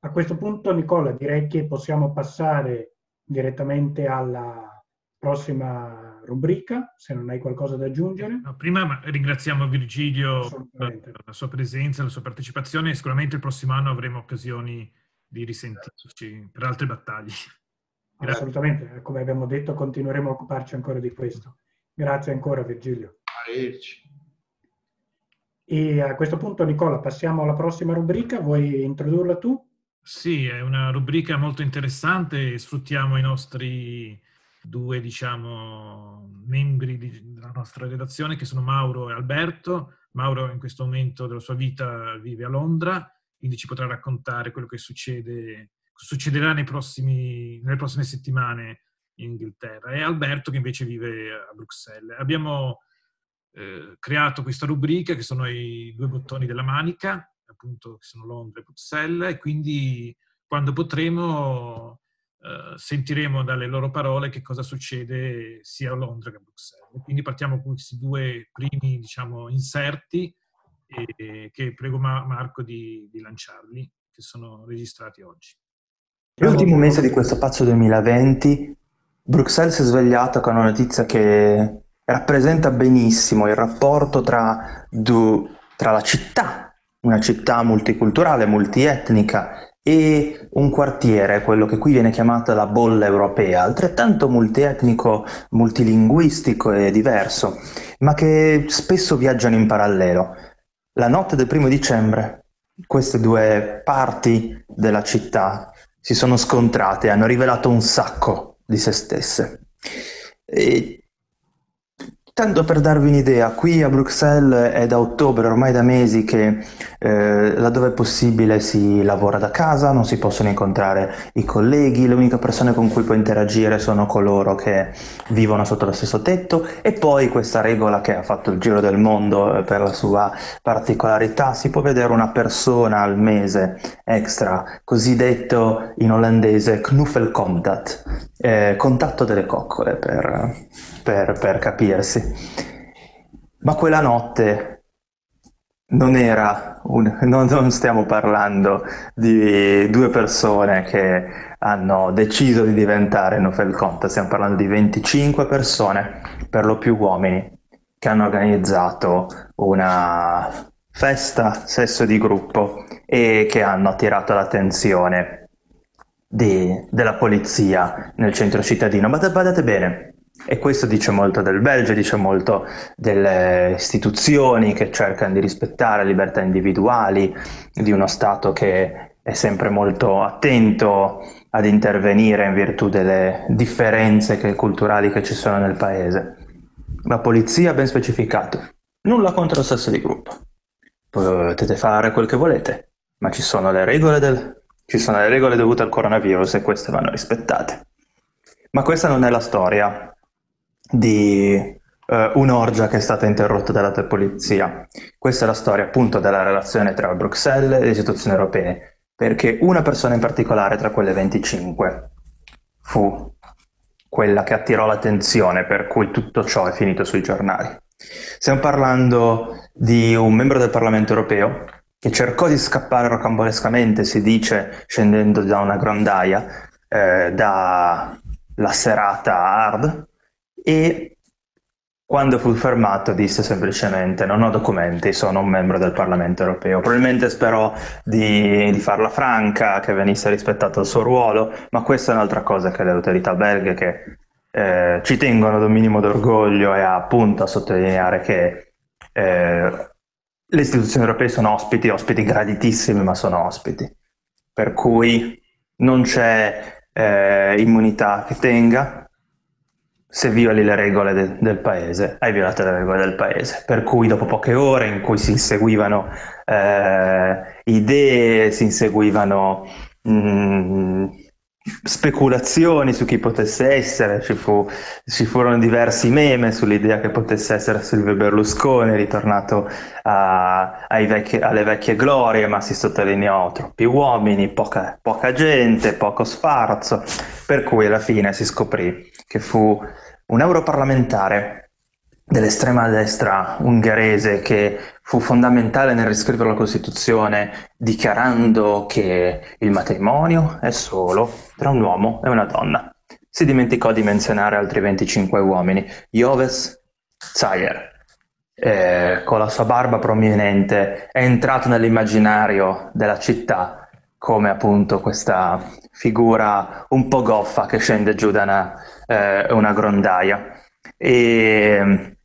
A questo punto, Nicola, direi che possiamo passare direttamente alla prossima rubrica, se non hai qualcosa da aggiungere. No, prima ringraziamo Virgilio per la sua presenza, la sua partecipazione e sicuramente il prossimo anno avremo occasioni di risentirci per altre battaglie. Grazie. Assolutamente, come abbiamo detto continueremo a occuparci ancora di questo. Grazie ancora Virgilio. Arrivederci. E a questo punto Nicola passiamo alla prossima rubrica, vuoi introdurla tu? Sì, è una rubrica molto interessante, sfruttiamo i nostri due, diciamo, membri di, della nostra redazione che sono Mauro e Alberto. Mauro in questo momento della sua vita vive a Londra, quindi ci potrà raccontare quello che succede, succederà prossimi, nelle prossime settimane in Inghilterra e Alberto che invece vive a Bruxelles. Abbiamo eh, creato questa rubrica che sono i due bottoni della manica, appunto che sono Londra e Bruxelles e quindi quando potremo eh, sentiremo dalle loro parole che cosa succede sia a Londra che a Bruxelles. Quindi partiamo con questi due primi, diciamo, inserti e, che prego Marco di, di lanciarli, che sono registrati oggi. L'ultimo mese di questo pazzo 2020, Bruxelles si è svegliata con una notizia che rappresenta benissimo il rapporto tra, du, tra la città, una città multiculturale, multietnica, e un quartiere, quello che qui viene chiamata la bolla europea, altrettanto multietnico, multilinguistico e diverso, ma che spesso viaggiano in parallelo. La notte del primo dicembre, queste due parti della città si sono scontrate hanno rivelato un sacco di se stesse. E Tanto per darvi un'idea, qui a Bruxelles è da ottobre, ormai da mesi, che eh, laddove è possibile si lavora da casa, non si possono incontrare i colleghi, le uniche persone con cui puoi interagire sono coloro che vivono sotto lo stesso tetto e poi questa regola che ha fatto il giro del mondo eh, per la sua particolarità, si può vedere una persona al mese extra, cosiddetto in olandese knuffelcontact, eh, contatto delle coccole per per, per capirsi. Ma quella notte non era un, non, non, stiamo parlando di due persone che hanno deciso di diventare Nofel Conta, stiamo parlando di 25 persone, per lo più uomini, che hanno organizzato una festa sesso di gruppo e che hanno attirato l'attenzione di, della polizia nel centro cittadino. Badate, badate bene, e questo dice molto del Belgio, dice molto delle istituzioni che cercano di rispettare libertà individuali, di uno Stato che è sempre molto attento ad intervenire in virtù delle differenze che, culturali che ci sono nel paese. La polizia ben specificato, nulla contro il sesso di gruppo. Potete fare quel che volete, ma ci sono le regole, del, ci sono le regole dovute al coronavirus e queste vanno rispettate. Ma questa non è la storia di eh, un'orgia che è stata interrotta dalla polizia. Questa è la storia appunto della relazione tra Bruxelles e le istituzioni europee, perché una persona in particolare tra quelle 25 fu quella che attirò l'attenzione per cui tutto ciò è finito sui giornali. Stiamo parlando di un membro del Parlamento europeo che cercò di scappare rocambolescamente, si dice, scendendo da una grondaia, eh, dalla serata hard e quando fu fermato disse semplicemente non ho documenti, sono un membro del Parlamento europeo. Probabilmente sperò di, di farla franca, che venisse rispettato il suo ruolo, ma questa è un'altra cosa che le autorità belghe che eh, ci tengono ad un minimo d'orgoglio e appunto a sottolineare che eh, le istituzioni europee sono ospiti, ospiti graditissimi, ma sono ospiti. Per cui non c'è eh, immunità che tenga, se violi le regole de- del paese, hai violato le regole del paese. Per cui dopo poche ore in cui si inseguivano eh, idee, si inseguivano mh, mm, speculazioni su chi potesse essere, ci, fu, ci, furono diversi meme sull'idea che potesse essere Silvio Berlusconi, ritornato a, vecchi, alle vecchie glorie, ma si sottolineò troppi uomini, poca, poca gente, poco sfarzo, per cui alla fine si scoprì che fu un europarlamentare dell'estrema destra ungherese che fu fondamentale nel riscrivere la Costituzione dichiarando che il matrimonio è solo tra un uomo e una donna. Si dimenticò di menzionare altri 25 uomini. Joves Zayer, eh, con la sua barba prominente, è entrato nell'immaginario della città come appunto questa figura un po' goffa che scende giù da una, eh, una grondaia e,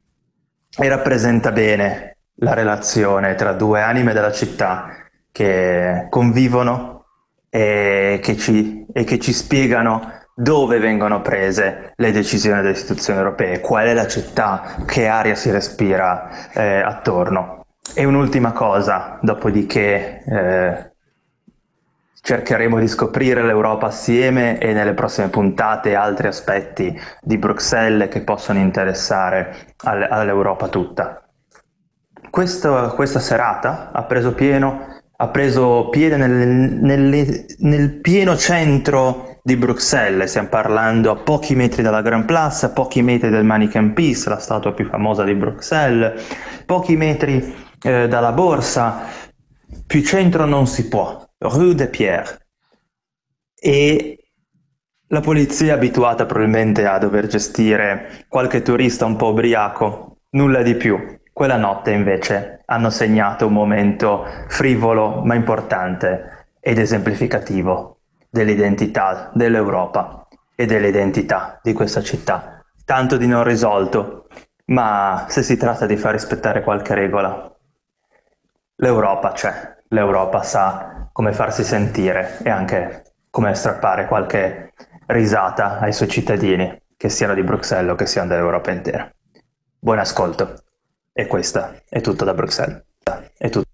e, rappresenta bene la relazione tra due anime della città che convivono e che ci, e che ci spiegano dove vengono prese le decisioni delle istituzioni europee, qual è la città, che aria si respira eh, attorno. E un'ultima cosa, dopodiché eh, cercheremo di scoprire l'Europa assieme e nelle prossime puntate altri aspetti di Bruxelles che possono interessare all'Europa tutta. Questo, questa serata ha preso, pieno, ha preso piede nel, nel, nel, pieno centro di Bruxelles, stiamo parlando a pochi metri dalla Grand Place, a pochi metri del Mannequin Peace, la statua più famosa di Bruxelles, pochi metri eh, dalla borsa, più centro non si può. Rue de Pierre. E la polizia è abituata probabilmente a dover gestire qualche turista un po' ubriaco, nulla di più. Quella notte invece hanno segnato un momento frivolo ma importante ed esemplificativo dell'identità dell'Europa e dell'identità di questa città. Tanto di non risolto, ma se si tratta di far rispettare qualche regola, l'Europa c'è, l'Europa sa come farsi sentire e anche come strappare qualche risata ai suoi cittadini, che siano di Bruxelles o che siano dell'Europa intera. Buon ascolto. E questa è tutto da Bruxelles. È tutto.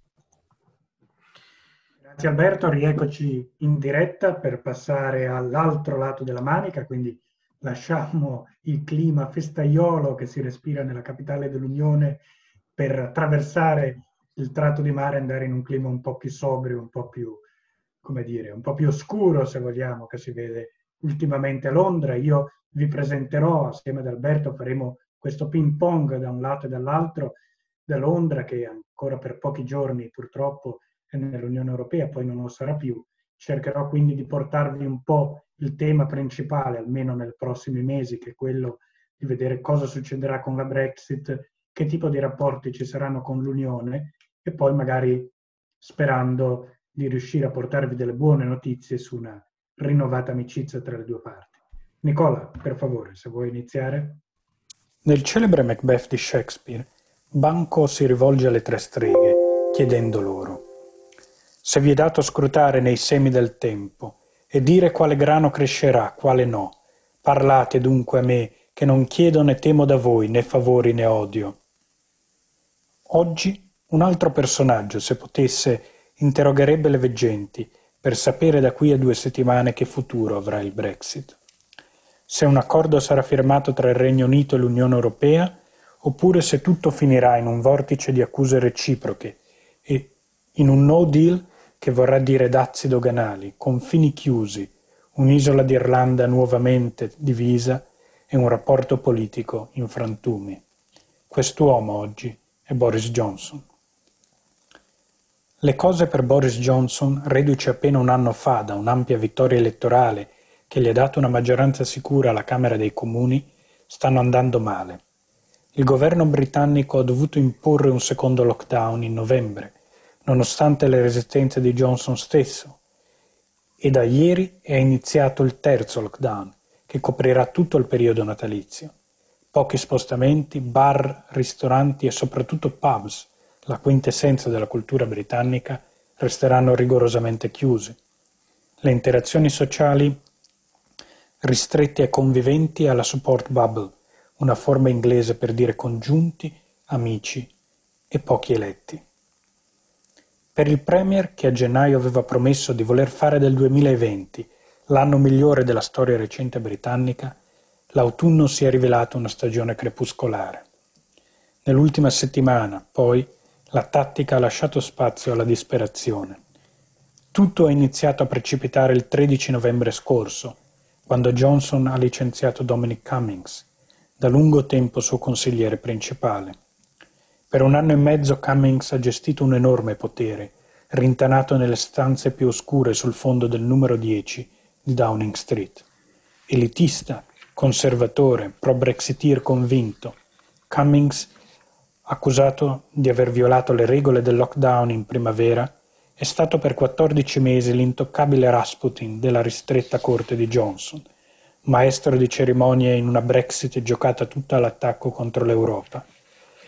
Grazie Alberto, rieccoci in diretta per passare all'altro lato della manica, quindi lasciamo il clima festaiolo che si respira nella capitale dell'Unione per attraversare il tratto di mare andare in un clima un po' più sobrio, un po' più, come dire, un po' più oscuro, se vogliamo, che si vede ultimamente a Londra. Io vi presenterò, assieme ad Alberto, faremo questo ping pong da un lato e dall'altro da Londra, che ancora per pochi giorni purtroppo è nell'Unione Europea, poi non lo sarà più. Cercherò quindi di portarvi un po' il tema principale, almeno nei prossimi mesi, che è quello di vedere cosa succederà con la Brexit, che tipo di rapporti ci saranno con l'Unione e poi magari sperando di riuscire a portarvi delle buone notizie su una rinnovata amicizia tra le due parti. Nicola, per favore, se vuoi iniziare. Nel celebre Macbeth di Shakespeare, Banco si rivolge alle tre streghe, chiedendo loro se vi è dato scrutare nei semi del tempo e dire quale grano crescerà, quale no, parlate dunque a me, che non chiedo né temo da voi né favori né odio. Oggi un altro personaggio, se potesse, interrogherebbe le veggenti per sapere da qui a due settimane che futuro avrà il Brexit. Se un accordo sarà firmato tra il Regno Unito e l'Unione Europea, oppure se tutto finirà in un vortice di accuse reciproche e in un no deal che vorrà dire dazi doganali, confini chiusi, un'isola d'Irlanda nuovamente divisa e un rapporto politico in frantumi. Quest'uomo oggi è Boris Johnson. Le cose per Boris Johnson, reduce appena un anno fa da un'ampia vittoria elettorale che gli ha dato una maggioranza sicura alla Camera dei Comuni, stanno andando male. Il governo britannico ha dovuto imporre un secondo lockdown in novembre, nonostante le resistenze di Johnson stesso, e da ieri è iniziato il terzo lockdown, che coprirà tutto il periodo natalizio. Pochi spostamenti, bar, ristoranti e soprattutto pubs, la quintessenza della cultura britannica, resteranno rigorosamente chiusi. Le interazioni sociali ristrette ai conviventi alla support bubble, una forma inglese per dire congiunti, amici e pochi eletti. Per il Premier, che a gennaio aveva promesso di voler fare del 2020 l'anno migliore della storia recente britannica, l'autunno si è rivelato una stagione crepuscolare. Nell'ultima settimana, poi, la tattica ha lasciato spazio alla disperazione. Tutto è iniziato a precipitare il 13 novembre scorso, quando Johnson ha licenziato Dominic Cummings, da lungo tempo suo consigliere principale. Per un anno e mezzo Cummings ha gestito un enorme potere, rintanato nelle stanze più oscure sul fondo del numero 10 di Downing Street. Elitista, conservatore, pro-Brexiteer convinto, Cummings, accusato di aver violato le regole del lockdown in primavera, è stato per 14 mesi l'intoccabile Rasputin della ristretta corte di Johnson – maestro di cerimonie in una Brexit giocata tutta all'attacco contro l'Europa,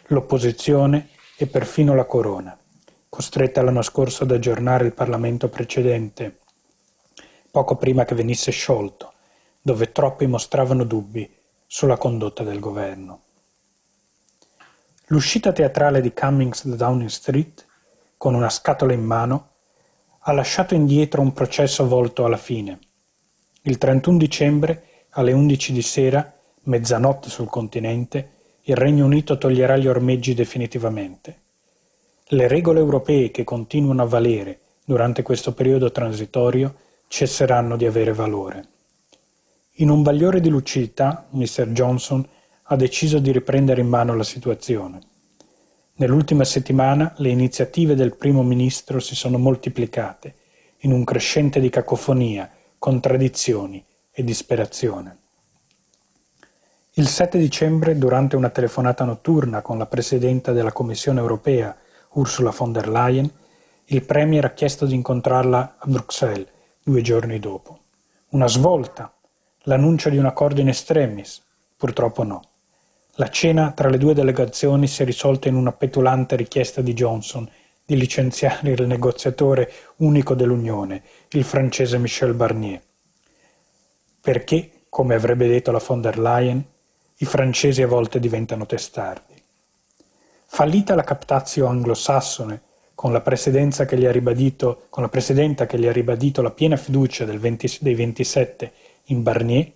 l'opposizione e perfino la corona, costretta l'anno scorso ad aggiornare il Parlamento precedente, poco prima che venisse sciolto, dove troppi mostravano dubbi sulla condotta del governo. L'uscita teatrale di Cummings da Downing Street, con una scatola in mano, ha lasciato indietro un processo volto alla fine. Il 31 dicembre alle undici di sera, mezzanotte sul continente, il Regno Unito toglierà gli ormeggi definitivamente. Le regole europee che continuano a valere durante questo periodo transitorio cesseranno di avere valore. In un bagliore di lucidità, Mr. Johnson ha deciso di riprendere in mano la situazione. Nell'ultima settimana le iniziative del primo ministro si sono moltiplicate, in un crescente di cacofonia, contraddizioni, e disperazione. Il 7 dicembre, durante una telefonata notturna con la Presidenta della Commissione europea, Ursula von der Leyen, il Premier ha chiesto di incontrarla a Bruxelles due giorni dopo. Una svolta, l'annuncio di un accordo in extremis, purtroppo no. La cena tra le due delegazioni si è risolta in una petulante richiesta di Johnson di licenziare il negoziatore unico dell'Unione, il francese Michel Barnier perché, come avrebbe detto la von der Leyen, i francesi a volte diventano testardi. Fallita la captazio anglosassone, con la, che gli ha ribadito, con la presidenta che gli ha ribadito la piena fiducia 20, dei 27 in Barnier,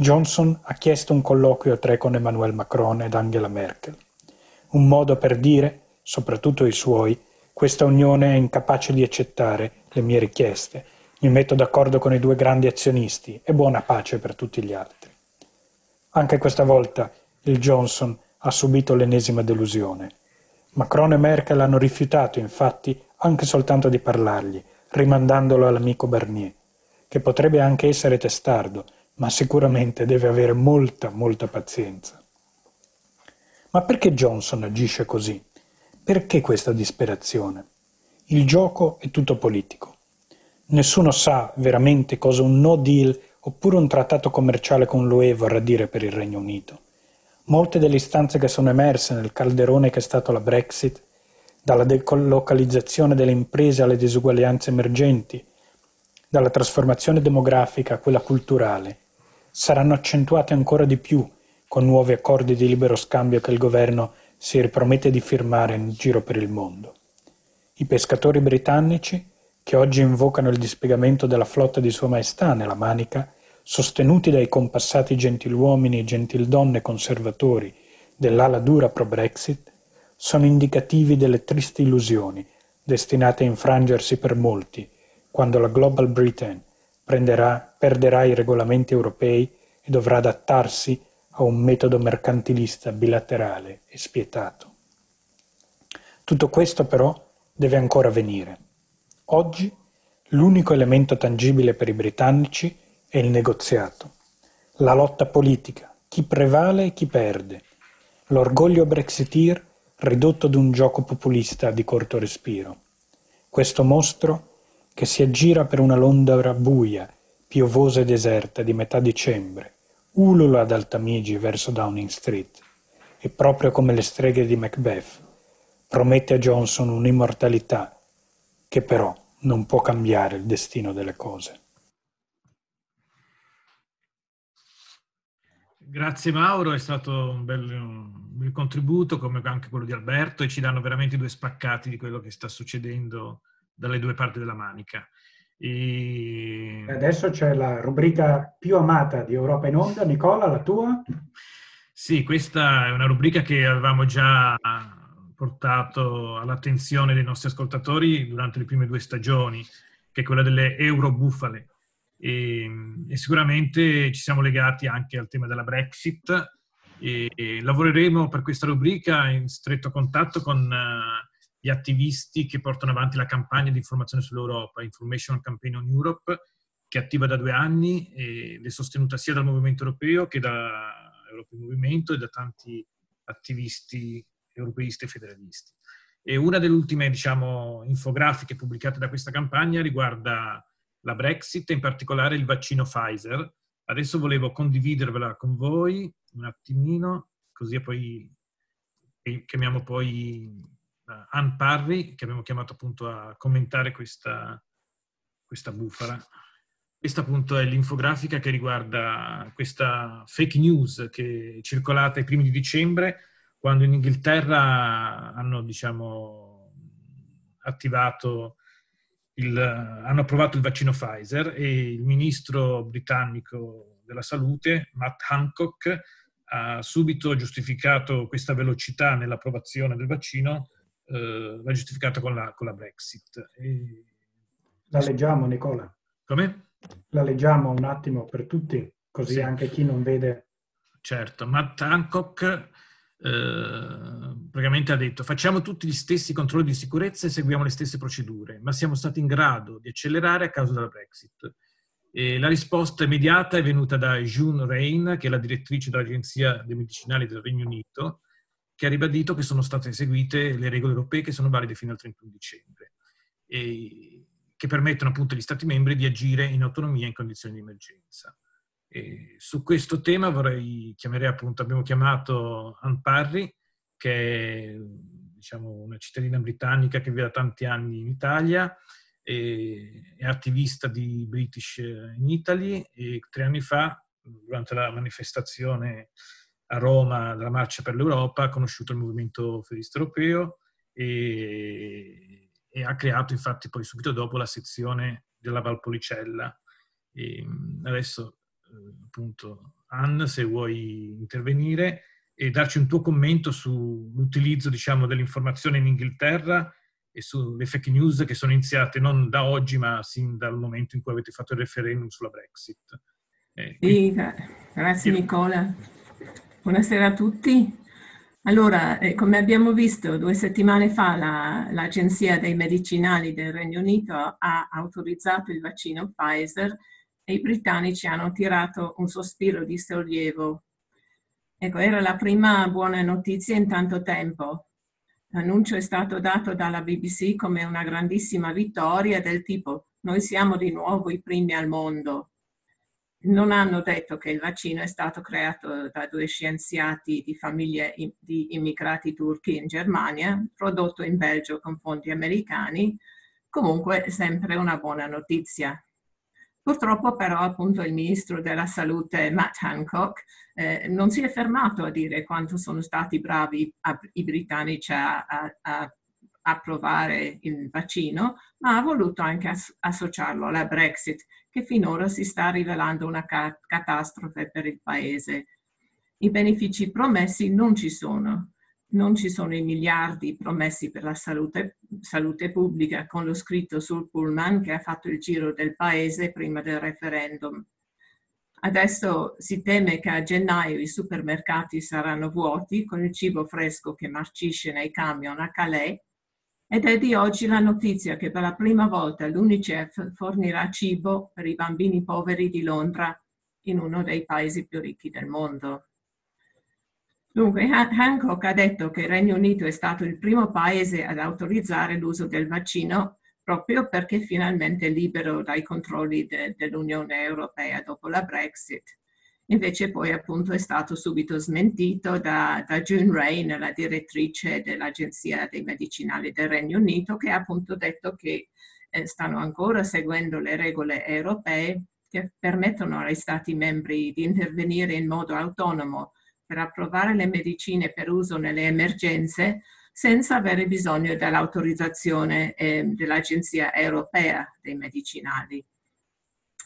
Johnson ha chiesto un colloquio a tre con Emmanuel Macron ed Angela Merkel. Un modo per dire, soprattutto i suoi, questa unione è incapace di accettare le mie richieste mi metto d'accordo con i due grandi azionisti e buona pace per tutti gli altri. Anche questa volta il Johnson ha subito l'ennesima delusione. Macron e Merkel hanno rifiutato, infatti, anche soltanto di parlargli, rimandandolo all'amico Barnier, che potrebbe anche essere testardo, ma sicuramente deve avere molta, molta pazienza. Ma perché Johnson agisce così? Perché questa disperazione? Il gioco è tutto politico. Nessuno sa veramente cosa un no deal oppure un trattato commerciale con l'UE vorrà dire per il Regno Unito. Molte delle istanze che sono emerse nel calderone che è stato la Brexit, dalla delocalizzazione delle imprese alle disuguaglianze emergenti, dalla trasformazione demografica a quella culturale, saranno accentuate ancora di più con nuovi accordi di libero scambio che il governo si ripromette di firmare in giro per il mondo. I pescatori britannici che oggi invocano il dispiegamento della flotta di Sua Maestà nella Manica, sostenuti dai compassati gentiluomini e gentildonne conservatori dell'ala dura pro-Brexit sono indicativi delle tristi illusioni destinate a infrangersi per molti quando la Global Britain prenderà, perderà i regolamenti europei e dovrà adattarsi a un metodo mercantilista bilaterale e spietato. Tutto questo però deve ancora avvenire. Oggi l'unico elemento tangibile per i britannici è il negoziato, la lotta politica, chi prevale e chi perde, l'orgoglio brexiteer ridotto ad un gioco populista di corto respiro. Questo mostro che si aggira per una Londra buia, piovosa e deserta di metà dicembre, ulula ad Altamigi verso Downing Street, e proprio come le streghe di Macbeth, promette a Johnson un'immortalità che però non può cambiare il destino delle cose. Grazie Mauro, è stato un bel, un bel, contributo come anche quello di Alberto e ci danno veramente due spaccati di quello che sta succedendo dalle due parti della manica. E... Adesso c'è la rubrica più amata di Europa in Onda. Nicola, la tua? Sì, questa è una rubrica che avevamo già portato all'attenzione dei nostri ascoltatori durante le prime due stagioni, che è quella delle Eurobufale e, e, sicuramente ci siamo legati anche al tema della Brexit e, e lavoreremo per questa rubrica in stretto contatto con uh, gli attivisti che portano avanti la campagna di informazione sull'Europa, Information Campaign on Europe, che è attiva da due anni ed è sostenuta sia dal Movimento Europeo che da Europa Movimento e da tanti attivisti europeisti e federalisti. E una delle ultime, diciamo, infografiche pubblicate da questa campagna riguarda la Brexit, in particolare il vaccino Pfizer. Adesso volevo condividervela con voi un attimino, così poi chiamiamo poi Ann Parry, che abbiamo chiamato appunto a commentare questa, questa bufala. Questa appunto è l'infografica che riguarda questa fake news che è circolata ai primi di dicembre, quando in Inghilterra hanno, diciamo, attivato il, hanno approvato il vaccino Pfizer e il ministro britannico della salute, Matt Hancock, ha subito giustificato questa velocità nell'approvazione del vaccino, eh, l'ha giustificata con la, con la Brexit. E... La leggiamo, Nicola. Come? La leggiamo un attimo per tutti, così sì. anche chi non vede. Certo, Matt Hancock eh, praticamente ha detto facciamo tutti gli stessi controlli di sicurezza e seguiamo le stesse procedure, ma siamo stati in grado di accelerare a causa della Brexit. E la risposta immediata è venuta da June Rain, che è la direttrice dell'Agenzia dei Medicinali del Regno Unito, che ha ribadito che sono state eseguite le regole europee che sono valide fino al 31 dicembre e che permettono appunto agli Stati membri di agire in autonomia in condizioni di emergenza. E su questo tema vorrei chiamare appunto, abbiamo chiamato Ann Parry, che è diciamo, una cittadina britannica che vive da tanti anni in Italia, è attivista di British in Italy e tre anni fa, durante la manifestazione a Roma della Marcia per l'Europa, ha conosciuto il movimento federista europeo e, e ha creato infatti poi subito dopo la sezione della Valpolicella. E adesso appunto Anne, se vuoi intervenire e darci un tuo commento sull'utilizzo diciamo, dell'informazione in Inghilterra e sulle fake news che sono iniziate non da oggi ma sin dal momento in cui avete fatto il referendum sulla Brexit. Eh, sì, grazie Nicola. Buonasera a tutti. Allora, eh, come abbiamo visto due settimane fa, la, l'Agenzia dei Medicinali del Regno Unito ha autorizzato il vaccino Pfizer e i britannici hanno tirato un sospiro di sollievo. Ecco, era la prima buona notizia in tanto tempo. L'annuncio è stato dato dalla BBC come una grandissima vittoria del tipo noi siamo di nuovo i primi al mondo. Non hanno detto che il vaccino è stato creato da due scienziati di famiglie di immigrati turchi in Germania, prodotto in Belgio con fondi americani. Comunque sempre una buona notizia. Purtroppo però appunto il ministro della salute Matt Hancock eh, non si è fermato a dire quanto sono stati bravi a, i britannici a, a, approvare il vaccino, ma ha voluto anche as- associarlo alla Brexit, che finora si sta rivelando una ca- catastrofe per il paese. i benefici promessi non ci sono. Non ci sono i miliardi promessi per la salute, salute pubblica con lo scritto sul pullman che ha fatto il giro del paese prima del referendum. Adesso si teme che a gennaio i supermercati saranno vuoti con il cibo fresco che marcisce nei camion a Calais ed è di oggi la notizia che per la prima volta l'UNICEF fornirà cibo per i bambini poveri di Londra in uno dei paesi più ricchi del mondo. Dunque, Hancock ha detto che il Regno Unito è stato il primo paese ad autorizzare l'uso del vaccino proprio perché finalmente è libero dai controlli de, dell'Unione Europea dopo la Brexit. Invece poi appunto è stato subito smentito da, da June Rain, la direttrice dell'Agenzia dei Medicinali del Regno Unito, che ha appunto detto che eh, stanno ancora seguendo le regole europee che permettono ai Stati membri di intervenire in modo autonomo per approvare le medicine per uso nelle emergenze senza avere bisogno dell'autorizzazione eh, dell'Agenzia europea dei medicinali.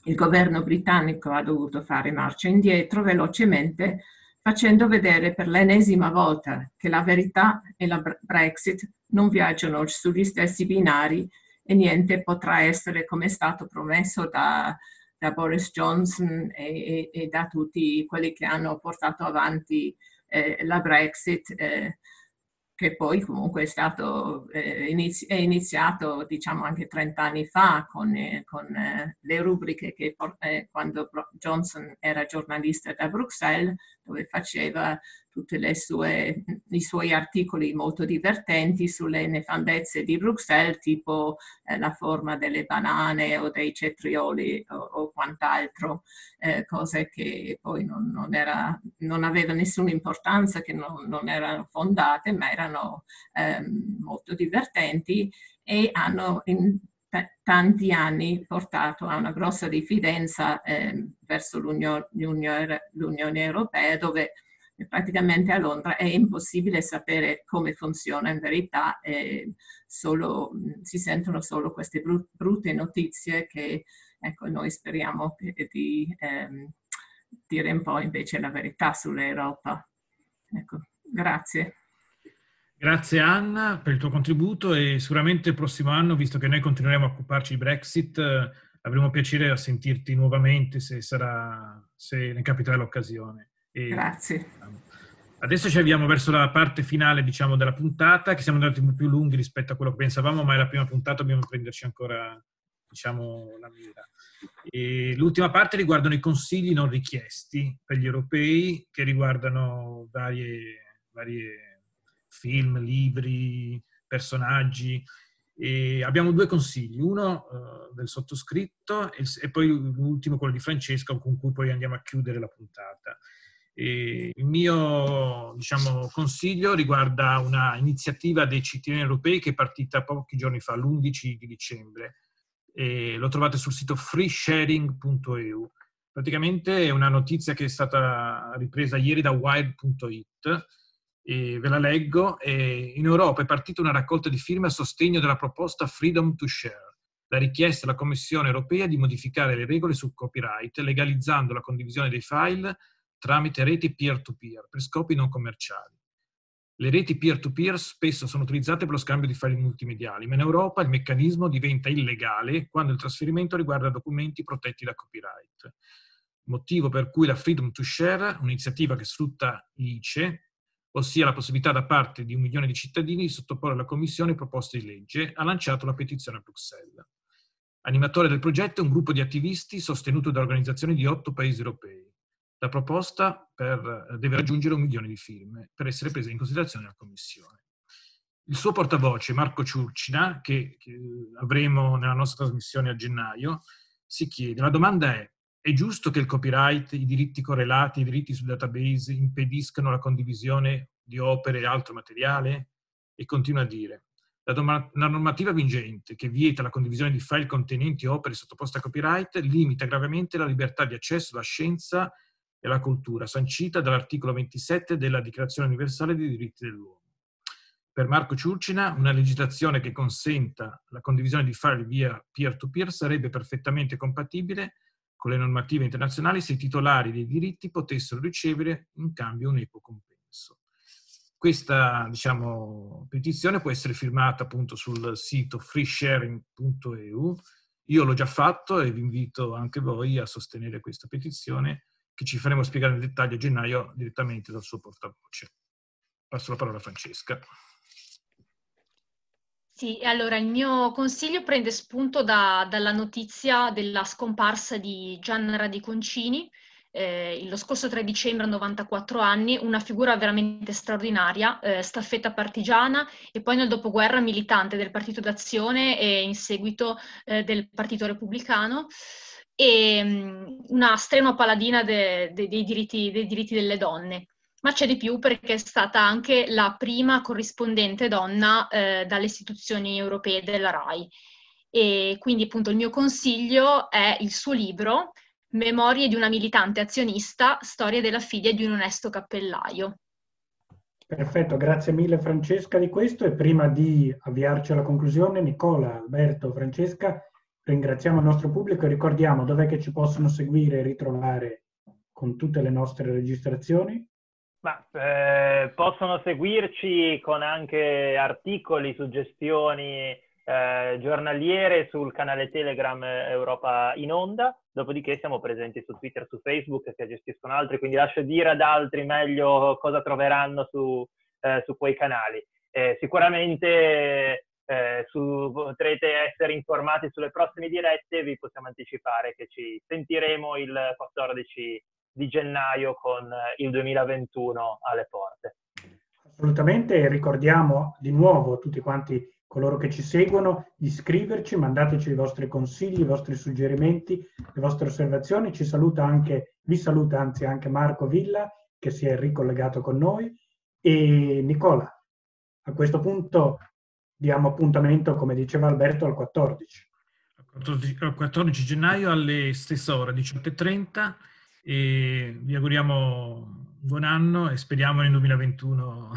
Il governo britannico ha dovuto fare marcia indietro velocemente facendo vedere per l'ennesima volta che la verità e la Brexit non viaggiano sugli stessi binari e niente potrà essere come è stato promesso da, da Boris Johnson e, e, e, da tutti quelli che hanno portato avanti eh, la Brexit. Eh, che poi comunque è stato eh, inizi- è iniziato diciamo anche 30 anni fa con, eh, con eh, le rubriche che eh, quando Johnson era giornalista da Bruxelles dove faceva tutti i suoi articoli molto divertenti sulle nefandezze di Bruxelles, tipo eh, la forma delle banane o dei cetrioli o, o quant'altro, eh, cose che poi non, non, era, non avevano nessuna importanza, che non, non erano fondate, ma erano eh, molto divertenti e hanno in tanti anni portato a una grossa diffidenza eh, verso l'Unione, l'Unione Europea, dove praticamente a Londra è impossibile sapere come funziona in verità, solo, si sentono solo queste brutte notizie che ecco, noi speriamo di ehm, dire un po' invece la verità sull'Europa. Ecco, grazie. Grazie Anna per il tuo contributo e sicuramente il prossimo anno, visto che noi continueremo a occuparci di Brexit, avremo piacere a sentirti nuovamente se, sarà, se ne capiterà l'occasione. E Grazie. Adesso ci avviamo verso la parte finale, diciamo, della puntata, che siamo andati un po' più lunghi rispetto a quello che pensavamo, ma è la prima puntata, dobbiamo prenderci ancora, diciamo, la mira. E l'ultima parte riguardano i consigli non richiesti per gli europei, che riguardano varie, varie film, libri, personaggi. E abbiamo due consigli, uno uh, del sottoscritto e, e poi l'ultimo, quello di Francesca, con cui poi andiamo a chiudere la puntata. E il mio diciamo, consiglio riguarda una iniziativa dei cittadini europei che è partita pochi giorni fa, l'11 di dicembre. E lo trovate sul sito freesharing.eu. Praticamente è una notizia che è stata ripresa ieri da wired.it e ve la leggo. E in Europa è partita una raccolta di firme a sostegno della proposta Freedom to Share, la richiesta alla Commissione europea di modificare le regole sul copyright, legalizzando la condivisione dei file tramite reti peer-to-peer per scopi non commerciali. Le reti peer-to-peer spesso sono utilizzate per lo scambio di file multimediali, ma in Europa il meccanismo diventa illegale quando il trasferimento riguarda documenti protetti da copyright. Motivo per cui la Freedom to Share, un'iniziativa che sfrutta l'ICE, ossia la possibilità da parte di un milione di cittadini di sottoporre alla Commissione proposte di legge, ha lanciato la petizione a Bruxelles. Animatore del progetto è un gruppo di attivisti sostenuto da organizzazioni di otto paesi europei. La proposta per, eh, deve raggiungere un milione di firme per essere presa in considerazione dalla Commissione. Il suo portavoce, Marco Ciurcina, che, che avremo nella nostra trasmissione a gennaio, si chiede, la domanda è, è giusto che il copyright, i diritti correlati, i diritti sul database impediscano la condivisione di opere e altro materiale? E continua a dire, la, dom- la, normativa vigente che vieta la condivisione di file contenenti opere sottoposte a copyright limita gravemente la libertà di accesso alla scienza e la cultura, sancita dall'articolo 27 della Dichiarazione universale dei diritti dell'uomo. Per Marco Ciurcina, una legislazione che consenta la condivisione di file via peer-to-peer sarebbe perfettamente compatibile con le normative internazionali se i titolari dei diritti potessero ricevere in cambio un equo compenso. Questa diciamo, petizione può essere firmata appunto sul sito freesharing.eu. Io l'ho già fatto e vi invito anche voi a sostenere questa petizione che ci faremo spiegare nel dettaglio a gennaio direttamente dal suo portavoce. Passo la parola a Francesca. Sì, allora il mio consiglio prende spunto da, dalla notizia della scomparsa di Gianna Radiconcini, eh, lo scorso 3 dicembre a 94 anni, una figura veramente straordinaria, eh, staffetta partigiana e poi nel dopoguerra militante del Partito d'Azione e in seguito eh, del Partito Repubblicano e um, una strenua paladina de, de, dei, diritti, dei diritti delle donne ma c'è di più perché è stata anche la prima corrispondente donna eh, dalle istituzioni europee della RAI. E quindi appunto il mio consiglio è il suo libro Memorie di una militante azionista, storia della figlia di un onesto cappellaio. Perfetto, grazie mille Francesca di questo e prima di avviarci alla conclusione, Nicola, Alberto, Francesca, ringraziamo il nostro pubblico e ricordiamo dov'è che ci possono seguire e ritrovare con tutte le nostre registrazioni. Ma, eh, possono seguirci con anche articoli, suggestioni eh, giornaliere sul canale Telegram Europa in Onda, dopodiché siamo presenti su Twitter, su Facebook che gestiscono altri, quindi lascio dire ad altri meglio cosa troveranno su, eh, su quei canali. Eh, sicuramente eh, su, potrete essere informati sulle prossime dirette vi possiamo anticipare che ci sentiremo il 14 di gennaio con il 2021 alle porte. Assolutamente, ricordiamo di nuovo a tutti quanti coloro che ci seguono di iscriverci, mandateci i vostri consigli, i vostri suggerimenti, le vostre osservazioni. Ci saluta anche, vi saluta anzi anche Marco Villa che si è ricollegato con noi e Nicola. A questo punto diamo appuntamento, come diceva Alberto, al 14. Al 14 gennaio alle stesse ore, 18.30 e vi auguriamo buon anno e speriamo nel 2021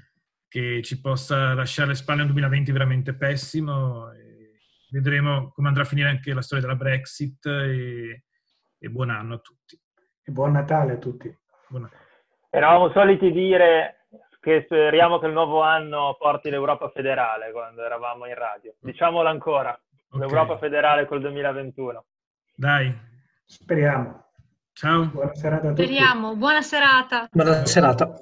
che ci possa lasciare alle spalle un 2020 veramente pessimo. vedremo come andrà a finire anche la storia della Brexit e, e buon anno a tutti. E buon Natale a tutti. Eravamo soliti dire che speriamo che il nuovo anno porti l'Europa federale quando eravamo in radio. Diciamolo ancora, okay. l'Europa federale col 2021. Dai. Speriamo. Ciao. Buona serata a tutti. Speriamo, buona serata. Buona serata.